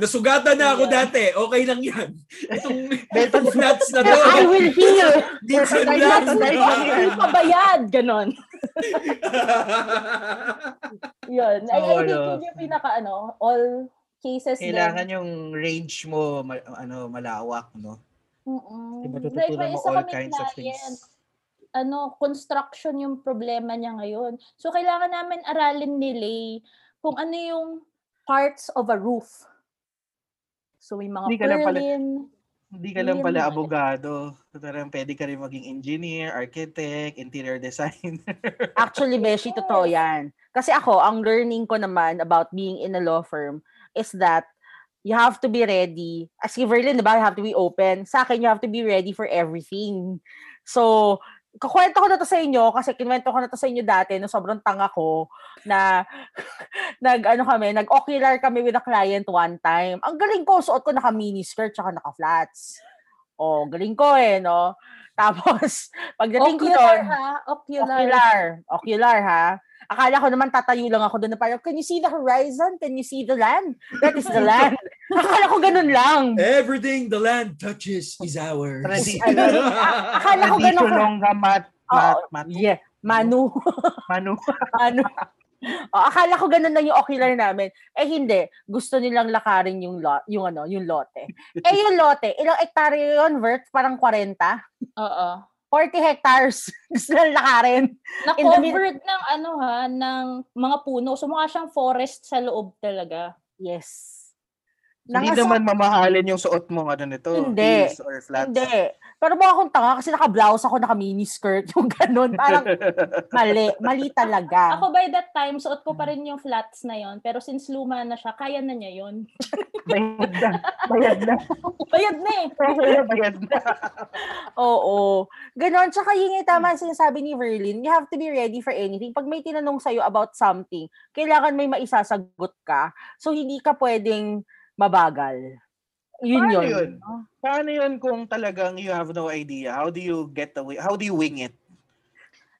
Nasugatan na ako dati. Okay lang yan. Itong, itong flats na to. I will Ay, lang. natin tayo Hindi pa bayad, ganon. Yun. Ay, I think no. yun yung pinaka, ano, all cases kailangan din. yung range mo ma- ano malawak, no? Mm-mm. Di ba Like, may isa all kinds of things. ano, construction yung problema niya ngayon. So, kailangan namin aralin ni Lay kung ano yung parts of a roof. So, may mga Hindi ka lang pala- purlin. Hindi ka lang pala abogado. Parang pwede ka rin maging engineer, architect, interior designer. Actually, Beshi, totoo yan. Kasi ako, ang learning ko naman about being in a law firm is that you have to be ready. As si Verlin, di ba? You have to be open. Sa akin, you have to be ready for everything. So, kukwento ko na to sa inyo kasi kinwento ko na to sa inyo dati no sobrang tanga ko na nag ano kami, nag-ocular kami with a client one time. Ang galing ko, suot ko naka mini skirt tsaka naka flats. Oh, galing ko eh, no? Tapos, pagdating ko Ocular, doon, ha? Ocular. Ocular. Ocular, ha? Akala ko naman tatayo lang ako doon na parang, can you see the horizon? Can you see the land? That is the land. Akala ko ganun lang. Everything the land touches is ours. Tradi- Akala ko ganun ka. Traditional nga mat, mat, Oo, mat, Yeah, Manu. manu. Manu. Oh, akala ko ganun lang yung ocular namin. Eh hindi, gusto nilang lakarin yung lot, yung ano, yung lote. Eh yung lote, ilang hektarya yun, Vert? Parang 40? Oo. 40 hectares. gusto nilang lakarin. In the mid- Na-covered ng ano ha, ng mga puno. So mukha siyang forest sa loob talaga. Yes. Hindi Nangasa- naman mamahalin yung suot mo ano nito, Hindi. or flats. Hindi. Pero mukha akong tanga kasi naka-blouse ako, naka-mini skirt, yung ganun. Parang mali. Mali talaga. Ako by that time, suot ko pa rin yung flats na yon Pero since luma na siya, kaya na niya yon Bayad na. Bayad na. Bayad na eh. Bayad na. Oo. Ganon. Tsaka yun yung tama sinasabi ni Verlin, you have to be ready for anything. Pag may tinanong sa'yo about something, kailangan may maisasagot ka. So, hindi ka pwedeng mabagal. Yun Paano yun. yun? Paano yun kung talagang you have no idea? How do you get away? How do you wing it?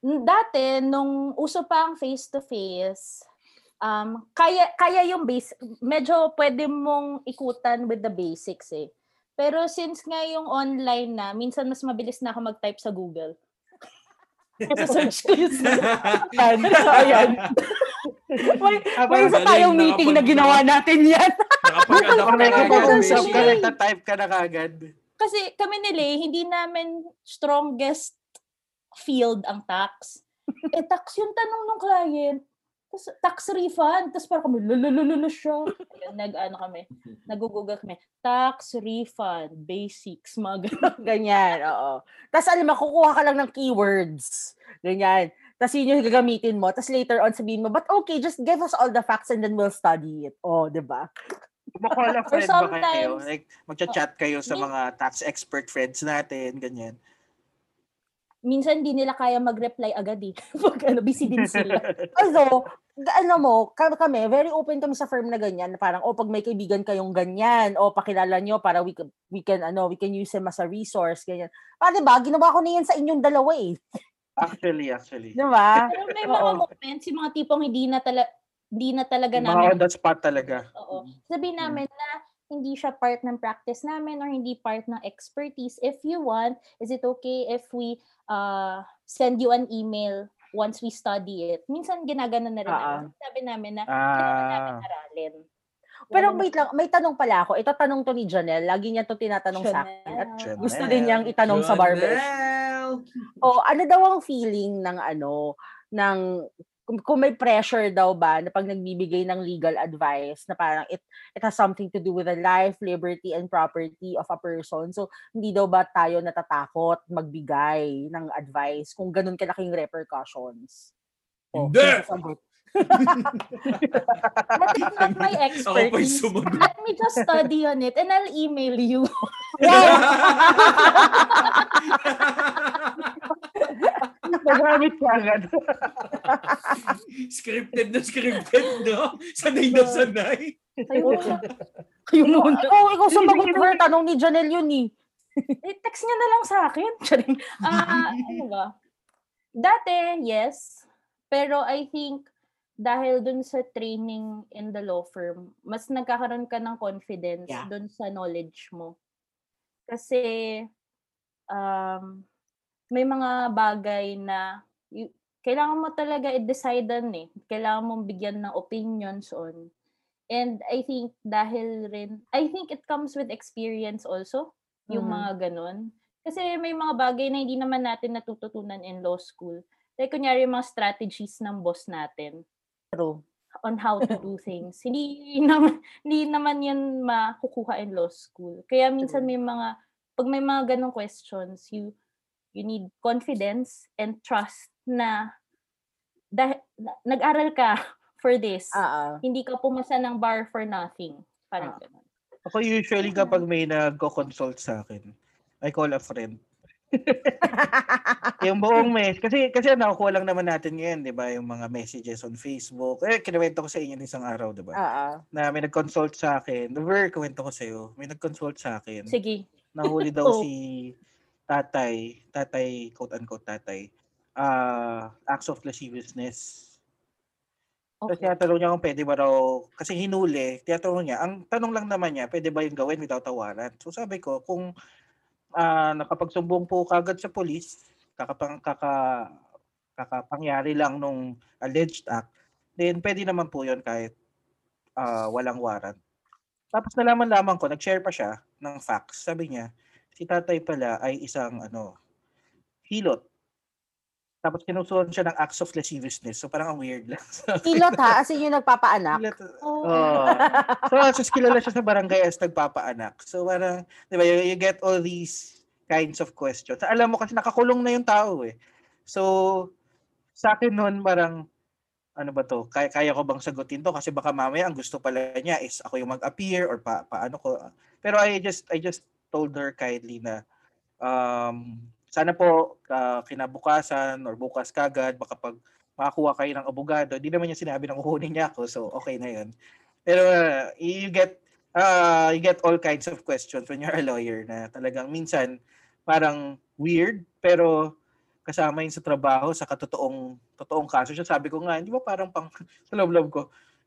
Dati, nung uso pa ang face-to-face, um, kaya, kaya yung base, medyo pwede mong ikutan with the basics eh. Pero since nga yung online na, minsan mas mabilis na ako mag-type sa Google. Search ko yung Ayan. May, may isa tayong meeting na ginawa natin yan. Nakapag-adapt Pag ka nagta-type ka na kagad. Kasi kami nila, eh, hindi namin strongest field ang tax. Eh, tax yung tanong ng client. Tapos, tax refund. Tapos parang kami, lululululu siya. Ayun, nag, ano kami, nag-google kami. Tax refund, basics, mga ganun. Ganyan, oo. Tapos alam mo, kukuha ka lang ng keywords. Ganyan. Tapos yun yung gagamitin mo. Tapos later on sabihin mo, but okay, just give us all the facts and then we'll study it. Oh, di ba? Kumakola friend ba kayo? sometimes- Like, magchat-chat kayo sa mga tax expert friends natin, ganyan. Minsan, hindi nila kaya mag-reply agad eh. Pag ano, busy din sila. Although, ano mo, ka- kami, very open kami sa firm na ganyan. na Parang, oh, pag may kaibigan kayong ganyan, o pakilala nyo para we, can- we can, ano, we can use him as a resource, ganyan. Pa, di ba? Ginawa ko na yan sa inyong dalawa eh. Actually, actually. Di ba? Pero may mga Oo. moments, yung mga tipong hindi na, tala, hindi na talaga Mga namin on the spot talaga. Oo. Sabihin namin na hindi siya part ng practice namin or hindi part ng expertise. If you want, is it okay if we uh, send you an email once we study it? Minsan ginagano na rin Ah, namin. Sabi namin na kailangan namin Ah, aralin. Pero wait lang, may tanong pala ako. Ito tanong to ni Janelle. Lagi niya to tinatanong sa akin. At Chanel. gusto din niyang itanong sa barber. Jonel! O ano daw ang feeling ng ano, ng kung, kung may pressure daw ba na pag nagbibigay ng legal advice na parang it, it has something to do with the life, liberty, and property of a person. So, hindi daw ba tayo natatakot magbigay ng advice kung ganun kalaking repercussions? O, Hindi! not my expertise. Let me just study on it and I'll email you. nagamit ka agad. scripted na scripted, no? Sanay na sanay. Ayun. Kayo muna. Oo, ikaw sumagot for tanong ni Janelle yun eh. eh, text niya na lang sa akin. Ah, ano ba? Dati, yes. Pero I think, dahil dun sa training in the law firm, mas nagkakaroon ka ng confidence Yeah. dun sa knowledge mo. Kasi um, may mga bagay na y- kailangan mo talaga i-decidean eh. Kailangan mong bigyan ng opinions on. And I think dahil rin, I think it comes with experience also, yung Mhm. mga ganun. Kasi may mga bagay na hindi naman natin natututunan in law school. Like, kunyari, mga strategies ng boss natin True. on how to do things. Hindi naman, hindi naman yan makukuha in law school. Kaya minsan may mga, pag may mga ganong questions, you you need confidence and trust na na- nag-aral ka for this. Ah. Hindi ka pumasa ng bar for nothing. Parang Ah. ganun. Ako usually kapag may nagko-consult sa akin, I call a friend. yung buong mes kasi kasi nakukuha lang naman natin ngayon, 'di ba, yung mga messages on Facebook. Eh kinuwento ko sa inyo ng isang araw, 'di ba? Ah. Na may nag-consult sa akin. Never kwento ko sa iyo. May nag-consult sa akin. Sige. Nahuli daw Oh. si tatay, tatay, quote unquote tatay. Ah, acts of lasciviousness. Okay. tinatanong niya kung pwede ba raw, kasi hinuli, tinatanong niya, ang tanong lang naman niya, pwede ba yung gawin without a warrant? So sabi ko, kung ah, nakapagsumbong po kagad sa polis, kakapang, kaka, kakapangyari lang nung alleged act, then pwede naman po yun kahit ah, walang warrant. Tapos nalaman lamang ko, nag-share pa siya ng facts. Sabi niya, si tatay pala ay isang ano, hilot. Tapos kinusuhan siya ng acts of lasciviousness. So parang ang weird lang. Hilot ha, as in yung nagpapaanak. Hilot. Oh. Oh. so, just kilala siya sa barangay as nagpapaanak. So, parang, di ba, you, you get all these kinds of questions. Alam mo kasi nakakulong na yung tao eh. So, sa akin noon parang, ano ba to, kaya, kaya ko bang sagutin to? Kasi baka mamaya ang gusto pala niya is ako yung mag-appear or pa, paano ko. Pero I just, I just told her kindly na, um, sana po ah, kinabukasan or bukas kagad, baka pag makakuha kayo ng abogado, di naman niya sinabi na kukunin niya ako, so okay na yun. Pero uh, you get uh, you get all kinds of questions when you're a lawyer na talagang minsan parang weird pero kasama yun sa trabaho sa katotoong totoong kaso siya sabi ko nga hindi ba parang pang sa loob-loob ko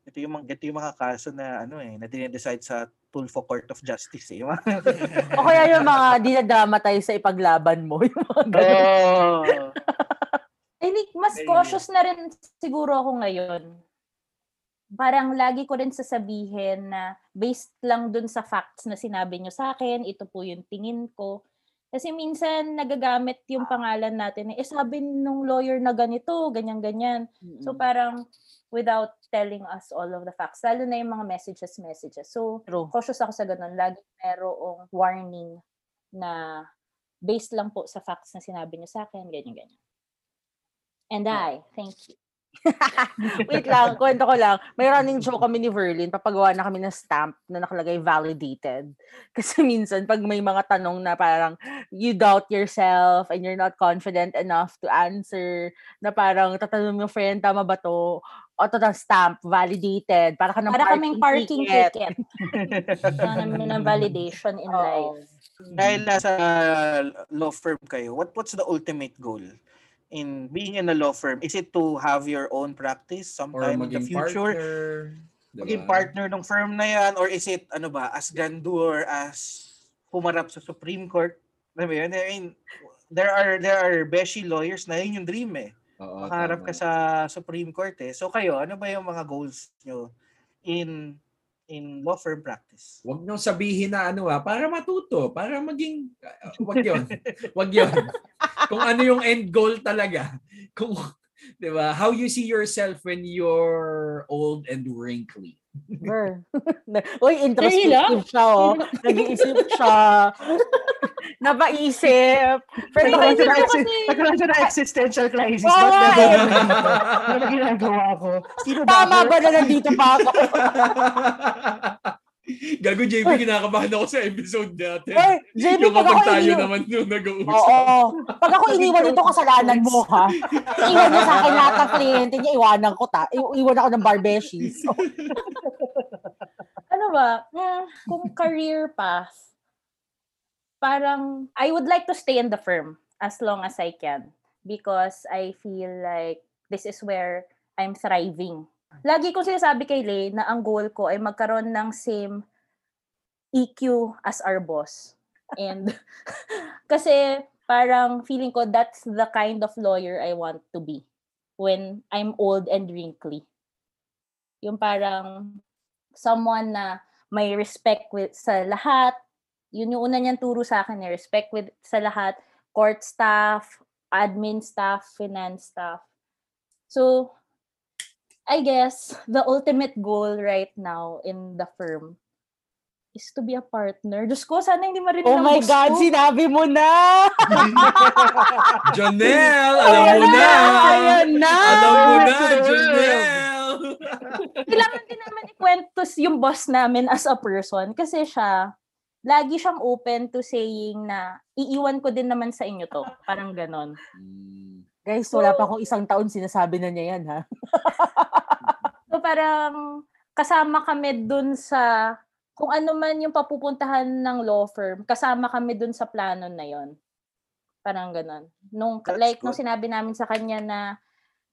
ito yung mga ito yung mga kaso na ano eh na dinedecide sa Tulfo Court of Justice eh. Yung mga- O kaya yung mga dinadama tayo sa ipaglaban mo. Yung mga ganun. oh. I think mas cautious na rin siguro ako ngayon. Parang lagi ko rin sasabihin na based lang dun sa facts na sinabi nyo sa akin, ito po yung tingin ko. Kasi minsan nagagamit yung pangalan natin, eh sabi nung lawyer na ganito, ganyan-ganyan. So Mm. parang without telling us all of the facts, lalo na yung mga messages, messages. So True. cautious ako sa ganun. Lagi merong warning na based lang po sa facts na sinabi niyo sa akin, ganyan-ganyan. And I, thank you. Wait lang, kwento ko lang. May running joke kami ni Verlin, papagawa na kami ng stamp na nakalagay validated. Kasi minsan, pag may mga tanong na parang you doubt yourself and you're not confident enough to answer, na parang tatanong yung friend, tama ba to? O to the stamp, validated. Para ka ng Para kaming parking ticket. ticket. Para namin ng validation in Oo. life. Dahil nasa law firm kayo, what what's the ultimate goal in being in a law firm? Is it to have your own practice sometime in the future? partner. diba? Maging partner ng firm na yan? Or is it, ano ba, as grandeur as humarap sa Supreme Court? Alam mo yun? I mean, there are there are beshi lawyers na yun yung dream eh. Oo, Makaharap tama. ka sa Supreme Court eh. So kayo, ano ba yung mga goals nyo in in law firm practice? Huwag nyo sabihin na ano ah, para matuto, para maging, uh, wag yun. wag yun. Kung ano yung end goal talaga. Kung, di ba, how you see yourself when you're old and wrinkly. Ver. Uy, introspective siya, oh. Nag-iisip siya. Napaisip. Pero Nagkaroon hindi siya exi- kasi, nagkaroon siya ng existential crisis. Oo Ba't eh. Ano na ginagawa ko? Sino ba tama ba na nandito pa ako? Gago, JB, kinakabahan ako sa episode natin. Uy, JB, yung pag ako kapag tayo iniwan, naman yung nag-uusap. Oo. Pag ako iniwan ito, kasalanan mo, ha? Iwan niya sa akin lahat ng kliyente niya, iwanan ko ta. I- iwan ako ng barbeshis. So, ano ba, mm, kung career path, parang I would like to stay in the firm as long as I can because I feel like this is where I'm thriving lagi ko sinasabi kay Lay na ang goal ko ay magkaroon ng same EQ as our boss. And kasi parang feeling ko that's the kind of lawyer I want to be when I'm old and wrinkly. Yung parang someone na may respect with sa lahat. Yun yung una niyang turo sa akin, eh, respect with sa lahat, court staff, admin staff, finance staff. So, I guess the ultimate goal right now in the firm is to be a partner. Diyos ko, sana hindi marinig Oh my boss God, ko. sinabi mo na! Janelle, alam mo na. Ayan na! Alam mo na, Janelle. kailangan din naman ikwento s- yung boss namin as a person kasi siya, lagi siyang open to saying na iiwan ko din naman sa inyo to. Parang ganon. Guys, wala pa akong isang taon sinasabi na niya yan, ha? So parang kasama kami dun sa kung ano man yung papupuntahan ng law firm, kasama kami dun sa plano na yon. Parang ganon. Nung, That's like, nung good. sinabi namin sa kanya na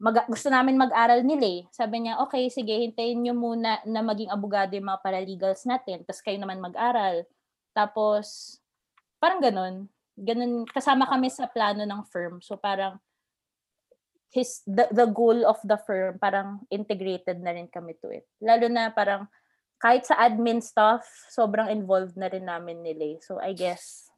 mag, gusto namin mag-aral nila eh. Sabi niya, okay, sige, hintayin niyo muna na maging abogado yung mga paralegals natin, tapos kayo naman mag-aral. Tapos, parang ganon. Ganon, kasama kami sa plano ng firm. So parang, his the, the goal of the firm parang integrated na rin kami to it. Lalo na parang kahit sa admin stuff, sobrang involved na rin namin nila. eh. So I guess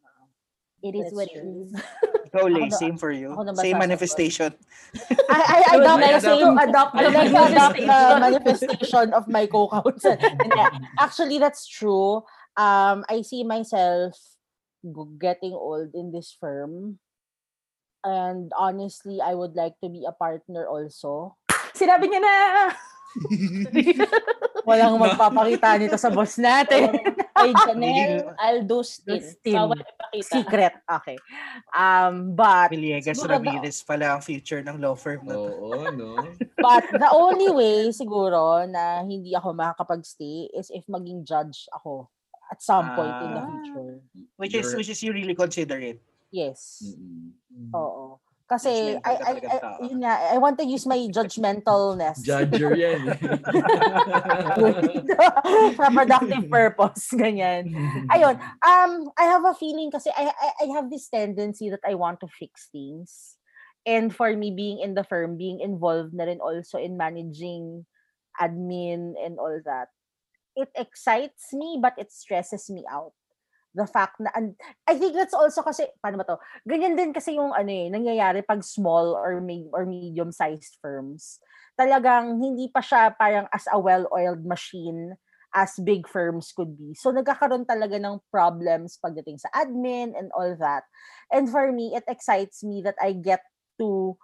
it is That's what it true. is. Ikaw, Lay, Ako na- same for you. Same manifestation. I, I, I adopt, I to adopt I like to adopt the manifestation. of my co-counsel. Actually, that's true. Um, I see myself getting old in this firm. And honestly, I would like to be a partner also. Sinabi niya na! Walang magpapakita nito sa boss natin. Kay Janelle Aldustin. Aldustin. Bawal ipakita. Secret. Okay. Um, but Villegas Ramirez pala ang future ng law firm na to. Oo, no? But the only way siguro na hindi ako makakapag-stay is if maging judge ako at some point in the Ah. future. Which is, which is you really consider it. Yes. Mm-mm. Oo. Kasi I, I, I, yun nga, I want to use my judgmentalness Judger yan. for productive purpose. Ganyan. Ayun. Um, I have a feeling kasi I, I, I have this tendency that I want to fix things. And for me, being in the firm, being involved na rin also in managing admin and all that, it excites me but it stresses me out. The fact na, and I think that's also kasi, paano ba to? Ganyan din kasi yung ano eh, nangyayari pag small or, may, or medium-sized firms. Talagang hindi pa siya parang as a well-oiled machine as big firms could be. So nagkakaroon talaga ng problems pagdating sa admin and all that. And for me, it excites me that I get to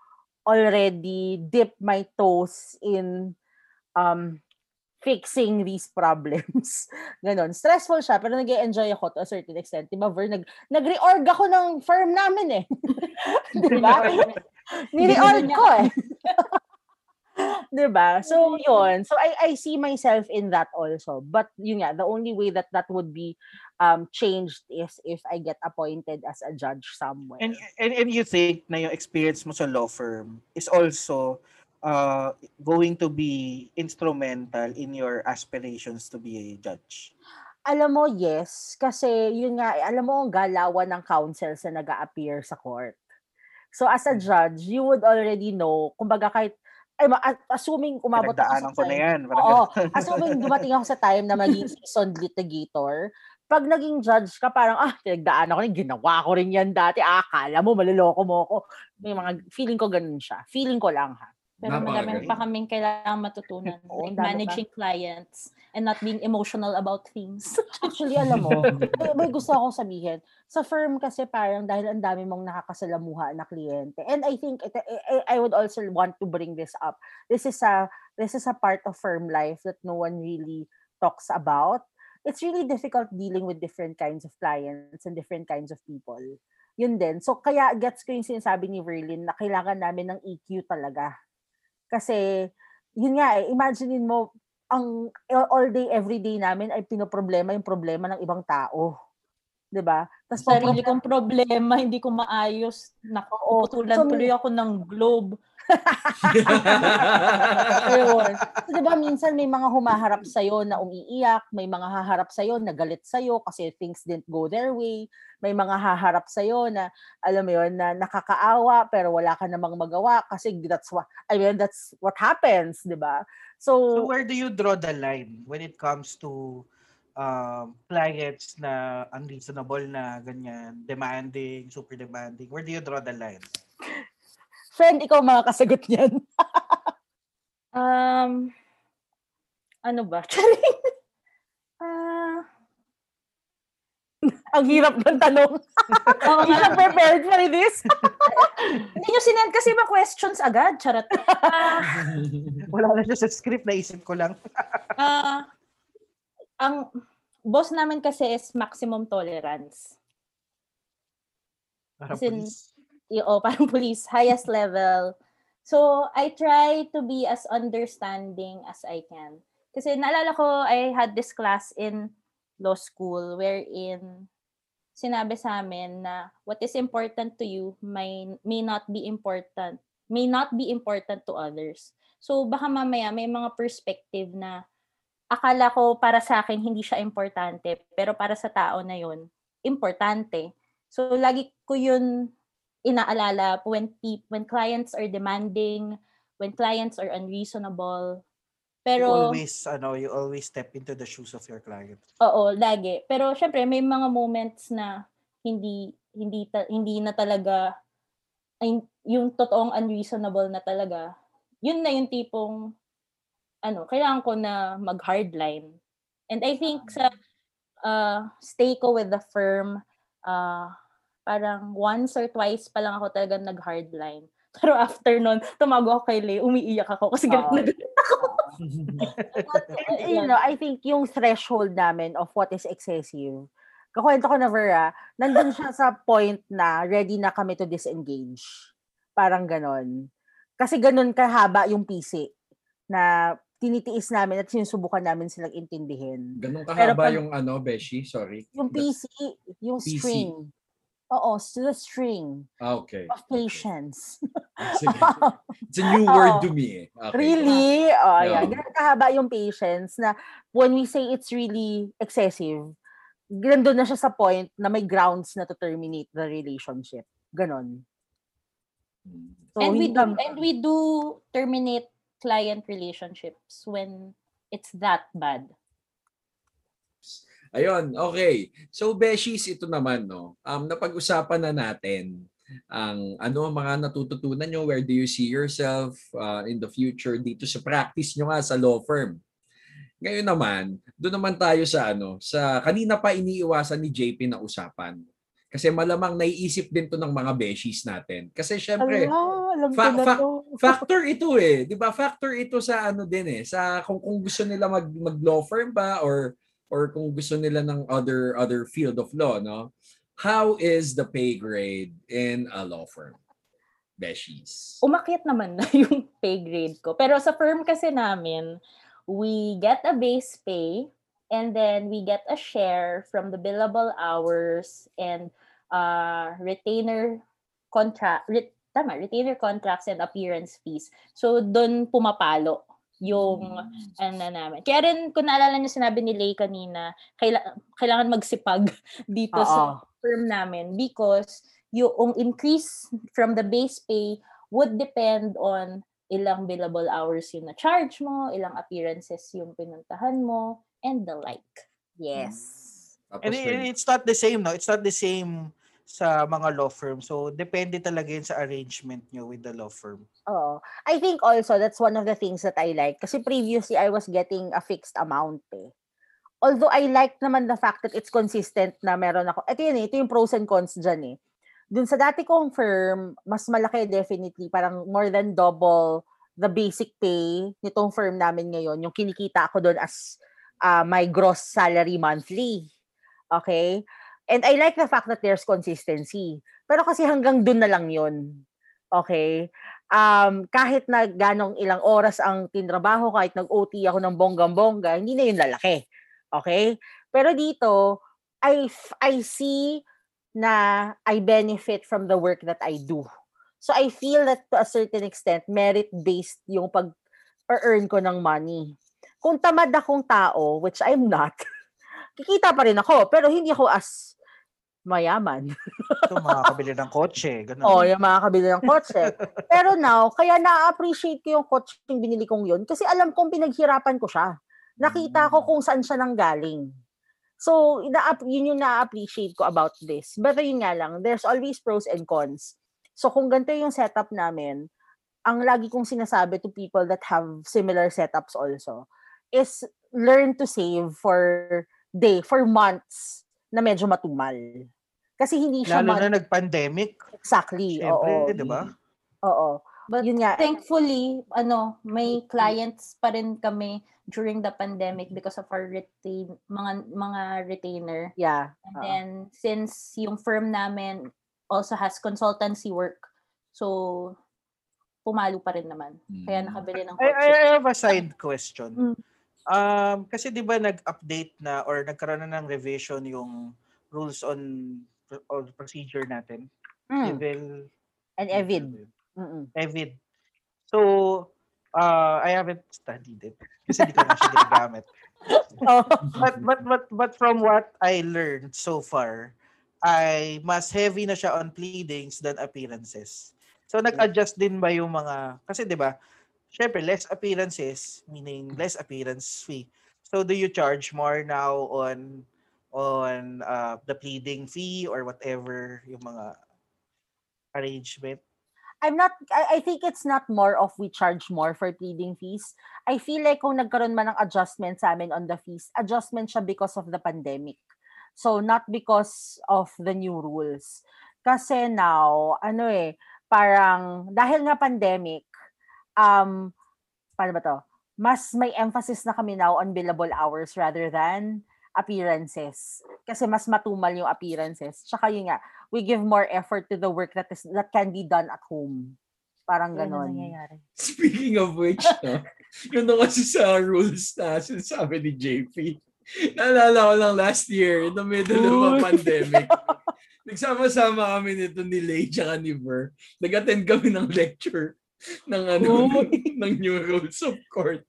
already dip my toes in um fixing these problems. Ganon. Stressful siya, pero nag enjoy ako to a certain extent. Diba, Ver? Nag, nag-reorg ako ng firm namin eh. diba? Ni-reorg ko eh. diba? So, yun. So, I, I see myself in that also. But, yun nga, the only way that that would be um, changed is if I get appointed as a judge somewhere. And, and, and you think na yung experience mo sa law firm is also uh, going to be instrumental in your aspirations to be a judge? Alam mo, yes. Kasi, yun nga, eh, alam mo ang galawan ng counsels na nag appear sa court. So, as a judge, you would already know, kumbaga kahit, ay, assuming umabot ako sa ko na time, yan. Parang Oo, assuming dumating ako sa time na maging seasoned litigator, pag naging judge ka, parang, ah, pinagdaan ako rin, ginawa ko rin yan dati, ah, akala mo, maliloko mo ako. May mga, feeling ko ganun siya. Feeling ko lang, ha. Pero marami pa kaming kailangang matutunan. Oo, like managing clients and not being emotional about things. Actually, alam mo, may, may gusto akong sabihin. Sa firm kasi parang dahil ang dami mong nakakasalamuha na kliyente. And I think it, I, I would also want to bring this up. This is a this is a part of firm life that no one really talks about. It's really difficult dealing with different kinds of clients and different kinds of people. Yun din. So kaya gets ko yung sinasabi ni Verlin na kailangan namin ng EQ talaga. Kasi yun nga eh, imaginein mo ang all day every day namin ay pinoproblema yung problema ng ibang tao. 'Di ba? Tapos Sarili kong problema, hindi ko maayos. Oo. Nakutulan So, tuloy ako ng globe. Ayun. So, di ba, minsan may mga humaharap sa'yo na umiiyak, may mga haharap sa'yo na galit sa'yo kasi things didn't go their way, may mga haharap sa'yo na, alam mo yun, na nakakaawa pero wala ka namang magawa kasi that's what, I mean, that's what happens, di ba? So So, where do you draw the line when it comes to um, clients na unreasonable na ganyan, demanding, super demanding? Where do you draw the line? Friend, ikaw makakasagot niyan. Um, ano ba? Charing. Ah, Ang hirap ng tanong. oo Hindi siya prepared for this. Hindi nyo sinend kasi ba questions agad? Charot. Ah, Wala na siya sa script, naisip ko lang. ah, ang boss namin kasi is maximum tolerance. Para As in, Y- oh, parang police, highest level. So, I try to be as understanding as I can. Kasi naalala ko, I had this class in law school wherein sinabi sa amin na what is important to you may, may not be important, may not be important to others. So, baka mamaya may mga perspective na akala ko para sa akin hindi siya importante, pero para sa tao na yun, importante. So, lagi ko yun inaalala when peop- when clients are demanding, when clients are unreasonable. you Pero always, ano, you always step into the shoes of your client. oo, lagi. Pero syempre may mga moments na hindi hindi ta- hindi na talaga ay, yung totoong unreasonable na talaga. Yun na yung tipong ano, kailangan ko na mag-hardline. And I think sa uh, stay ko with the firm, uh, parang once or twice pa lang ako talaga nag-hardline. Pero after nun, tumago ako kay Lay, umiiyak ako kasi galit Oo. na galit ako. You know, I think yung threshold namin of what is excessive, kakwento ko na Vera, nandun siya sa point na ready na kami to disengage. Parang ganon. Kasi ganon kahaba yung PC na tinitiis namin at sinusubukan namin silang intindihin. Ganun Pero kahaba pag- yung ano, Beshi? Sorry. Yung PC, yung PC. string. Oo, so the string Ah, okay. of patience. Sige. It's a new word to me. eh. Okay. Really? Oh, Yeah. yeah. Ganun kahaba yung patience na when we say it's really excessive, nandun na siya sa point na may grounds na to terminate the relationship. Ganon. So, and we hindi do kami- and we do terminate client relationships when it's that bad. Ayun, okay. So, Beshies, ito naman, no? Um, napag-usapan na natin ang ano ang mga natututunan nyo, where do you see yourself uh, in the future dito sa practice nyo nga sa law firm. Ngayon naman, doon naman tayo sa ano, sa kanina pa iniiwasan ni JP na usapan. Kasi malamang naiisip din to ng mga beshies natin. Kasi syempre, Ala, alam ko fa- fa- to. factor ito eh, 'di ba? Factor ito sa ano din eh, sa kung kung gusto nila mag mag law firm ba or or kung gusto nila ng other other field of law, no? How is the pay grade in a law firm? Beshies. Umakyat naman na yung pay grade ko. Pero sa firm kasi namin, we get a base pay and then we get a share from the billable hours and uh, retainer contract re- tama retainer contracts and appearance fees so doon pumapalo yung ano namin kaya rin kung naalala niyo sinabi ni Lay kanina kaila- kailangan magsipag dito sa Oo. firm namin because yung increase from the base pay would depend on ilang billable hours yung na-charge mo, ilang appearances yung pinuntahan mo, and the like. Yes. Tapos And it- when- it's not the same, no? It's not the same sa mga law firm. So, depende talaga yun sa arrangement nyo with the law firm. Oo. I think also that's one of the things that I like. Kasi previously, I was getting a fixed amount eh. Although I like naman the fact that it's consistent na meron ako. Ito yun eh, ito yung pros and cons dyan eh. Dun sa dati kong firm, mas malaki definitely, parang more than double the basic pay nitong firm namin ngayon. Yung kinikita ako doon as uh, my gross salary monthly. Okay? And I like the fact that there's consistency. Pero kasi hanggang dun na lang yun. Okay? um, kahit na ganong ilang oras ang tinrabaho, kahit nag-OT ako ng bonggang-bongga, hindi na yun lalaki. Okay? Pero dito, I, I see na I benefit from the work that I do. So I feel that to a certain extent, merit-based yung pag-earn ko ng money. Kung tamad akong tao, which I'm not, kikita pa rin ako, pero hindi ako as mayaman. Ito, makakabili ng kotse. Ganun. Oh, yung mga kabili ng kotse. Pero now, kaya na-appreciate ko yung kotse yung binili kong yun kasi alam kong pinaghirapan ko siya. Nakita ko kung saan siya nanggaling. So, ina yun yung na-appreciate ko about this. But yun nga lang, there's always pros and cons. So, kung ganito yung setup namin, ang lagi kong sinasabi to people that have similar setups also is learn to save for day, for months na medyo matumal. Kasi hindi siya Lalo month- na nag-pandemic. Exactly. Siyempre, oo. di ba? Oo. But Yun nga. thankfully, ano, may clients pa rin kami during the pandemic because of our retain mga mga retainer. Yeah. And oo. then since yung firm namin also has consultancy work, so pumalo pa rin naman. Kaya Mm. nakabili ng I, I kotse. have a side question. Mm. Um, kasi di ba nag-update na or nagkaroon na ng revision yung rules on on procedure natin? Mm. Level And Evid. Mm-mm. Evid. So, uh, I haven't studied it kasi di ko na siya ginagamit. Oh. But, but, but, but from what I learned so far, ay mas heavy na siya on pleadings than appearances. So, nag-adjust din ba yung mga, kasi di ba, syempre, less appearances, meaning less appearance fee. So, do you charge more now on on uh, the pleading fee or whatever yung mga arrangement? I'm not, I, I think it's not more of we charge more for pleading fees. I feel like kung nagkaroon man ng adjustment sa amin on the fees, adjustment siya because of the pandemic. So, not because of the new rules. Kasi now, ano eh, parang, dahil nga pandemic, um, paano ba to? Mas may emphasis na kami now on billable hours rather than appearances. Kasi mas matumal yung appearances. Tsaka yun nga, we give more effort to the work that is that can be done at home. Parang ganon. nangyayari. Speaking of which, no, yun na kasi sa rules na sinasabi ni JP. Naalala ko lang last year, in the middle of a pandemic. Nagsama-sama kami nito ni Lay tsaka ni Ver. Nag-attend kami ng lecture ng ano, ng new rules of court.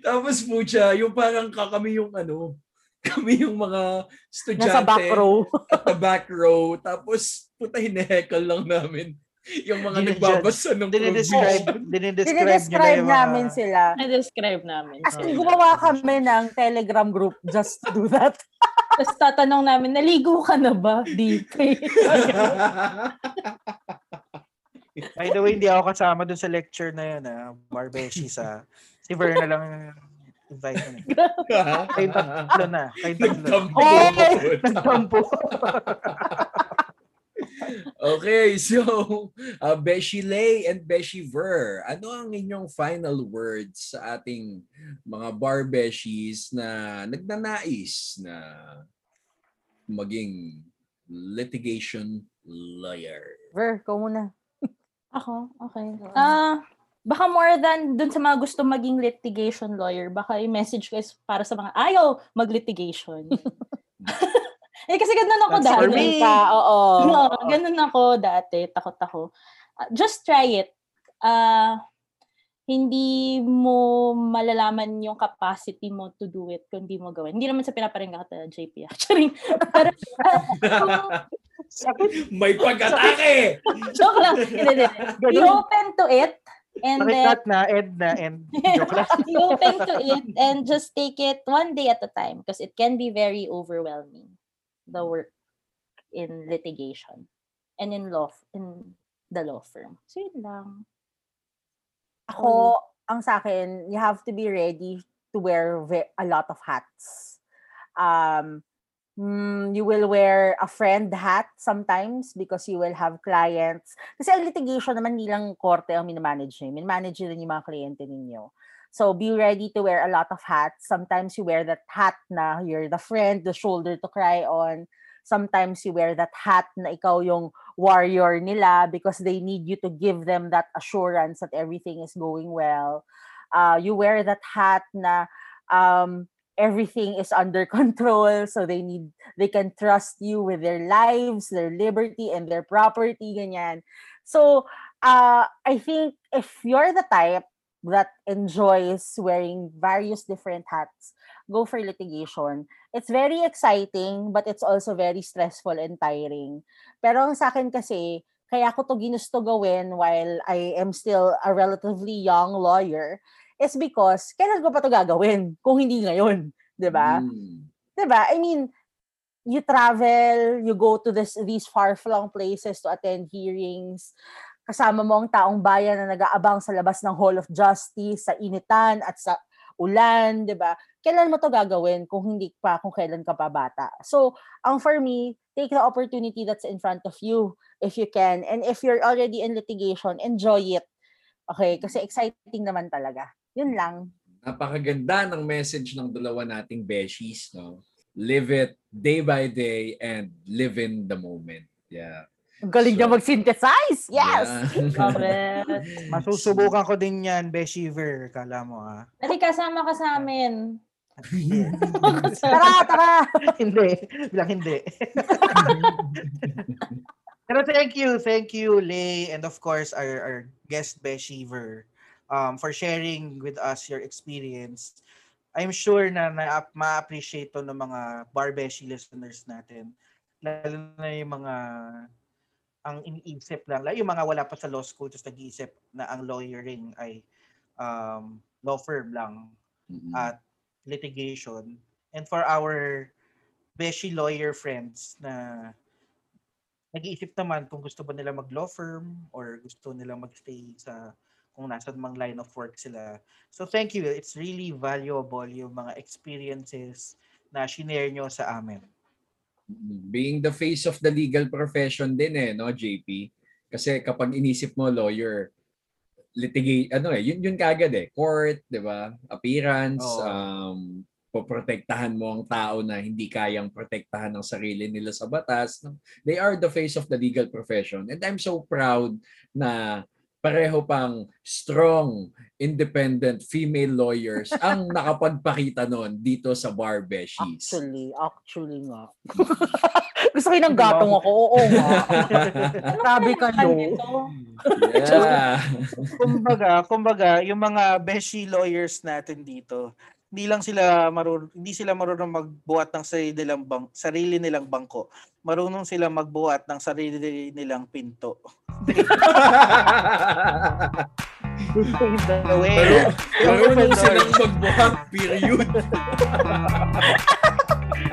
Tapos po siya, yung parang ka- kami yung ano, kami yung mga estudyante Nasa back row. at the back row. Tapos, puta, hinehekal lang namin yung mga Dinidjudge. nagbabasa ng Dinidescribe, provision. dinidescribe Dinidescribe yung mga... namin sila. Na-describe namin. As in, Oh. gumawa kami ng telegram group just to do that. Tapos tatanong namin, naligo ka na ba? Eh. By the way, hindi ako kasama dun sa lecture na yun, ah. Barbeshi sa... Si Ver na lang yung invite mo. Kayong tatlo na. Kayong tatlo. Nagtampo. Okay, so uh, Beshi Lay and Beshi Ver, ano ang inyong final words sa ating mga bar na nagnanais na maging litigation lawyer? Ver, ko muna. Ako? Okay. Ah, baka more than dun sa mga gusto maging litigation lawyer, baka yung message ko is para sa mga ayaw mag-litigation. eh kasi ganun ako That's for dati. me. Ka, oo. Oo, ganun ako dati. Takot ako. Ah, just try it. Ah, hindi mo malalaman yung capacity mo to do it kung hindi mo gawin. Hindi naman sa pinaparinggan ka JP. Actually, pero, ah, May pag-atake! joke lang. Hindi, hindi. Be open to it. And then, Nakikat na, end na, end. Joke lang. be open to it and just take it one day at a time because it can be very overwhelming the work in litigation and in law in the law firm. So yun lang. Ako, ang sa akin, you have to be ready to wear ve- a lot of hats. Um, mm, you will wear a friend hat sometimes because you will have clients. Kasi ang litigation naman, hindi lang korte ang minamanage nyo. Minamanage nyo rin yung mga kliyente ninyo. So be ready to wear a lot of hats. Sometimes you wear that hat na you're the friend, the shoulder to cry on. Sometimes you wear that hat na ikaw yung warrior nila because they need you to give them that assurance that everything is going well. Uh, you wear that hat na um, everything is under control so they need they can trust you with their lives, their liberty and their property ganyan. So uh, I think if you're the type that enjoys wearing various different hats, go for litigation. It's very exciting, but it's also very stressful and tiring. Pero ang sa akin kasi, kaya ko to ginusto gawin while I am still a relatively young lawyer is because kailan ko pa to gagawin kung hindi ngayon, 'di ba? Mm. 'Di ba? I mean, you travel, you go to this these far-flung places to attend hearings, kasama mo ang taong bayan na nag-aabang sa labas ng Hall of Justice, sa initan at sa ulan, 'di ba? Kailan mo 'to gagawin kung hindi pa kung kailan ka pa bata? So, ang for me, take the opportunity that's in front of you if you can. And if you're already in litigation, enjoy it. Okay, kasi exciting naman talaga. Yun lang. Napakaganda ng message ng dalawa nating beshies, no? Live it day by day and live in the moment. Yeah. Ang galing So- niya mag-synthesize. Yes! Yeah. Masusubukan ko din yan, Beshiver. Kala mo ah. Dali, kasama ka sa amin. Tara, tara! hindi. Bilang hindi. Pero thank you, thank you, Lay, and of course, our, our guest, Beshiver, um, for sharing with us your experience. I'm sure na, na ma-appreciate to ng mga Barbeshi listeners natin. Lalo na yung mga ang iniisip lang, yung mga wala pa sa law school tapos nag-iisip na ang lawyering ay um, law firm lang Mm-mm. at litigation. And for our beshi lawyer friends na nag-iisip naman kung gusto ba nila mag-law firm or gusto nila magstay sa kung nasa mang line of work sila. So thank you. It's really valuable yung mga experiences na shinare nyo sa amin. Being the face of the legal profession din eh, no, JP? Kasi kapag inisip mo lawyer, litigate, ano eh, yun, yun kagad eh, court, di ba? Appearance, Oo. um, poprotektahan mo ang tao na hindi kayang protektahan ng sarili nila sa batas. no? They are the face of the legal profession. And I'm so proud na pareho pang strong, independent female lawyers ang nakapagpakita nun dito sa Bar Beshies. Actually, actually nga. Gusto ko ng gatong ako. Oo nga. Sabi kayo. Yeah. kumbaga, kumbaga, yung mga beshi lawyers natin dito, hindi lang sila marunong hindi sila marunong magbuhat ng sarili nilang bang, sarili nilang bangko. Marunong sila magbuhat ng sarili nilang pinto. In the way. Marunong silang magbuhat, period.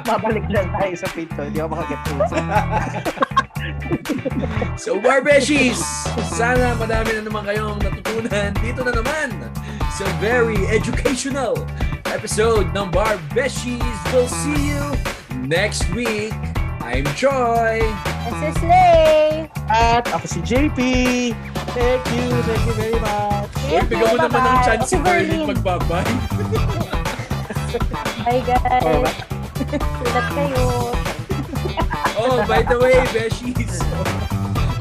Mabalik lang tayo sa pinto. Hindi ako makaget So, Barbeshies, sana madami na naman kayong natutunan dito na naman sa very educational episode ng Barbeshies. We'll see you next week. I'm Troy. This is Lay. At ako si JP. Thank you. Thank you very much. Uy, bigyan mo naman ng chance si Berlin magbabay. Bye guys. Oh, Sulat kayo. Oh, by the way, Beshies.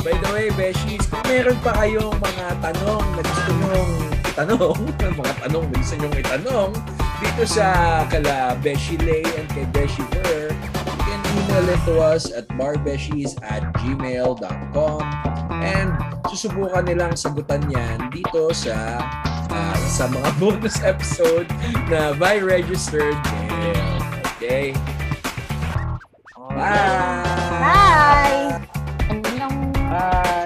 By the way, Beshies, kung meron pa kayong mga tanong na gusto nyong itanong, mga tanong na gusto nyong itanong, dito sa kala Beshi Lay and kay Beshi Ver, email it to us at barbeshies at gmail.com and susubukan nilang sagutan yan dito sa uh, sa mga bonus episode na by registered mail. Okay? Bye! Bye! Bye!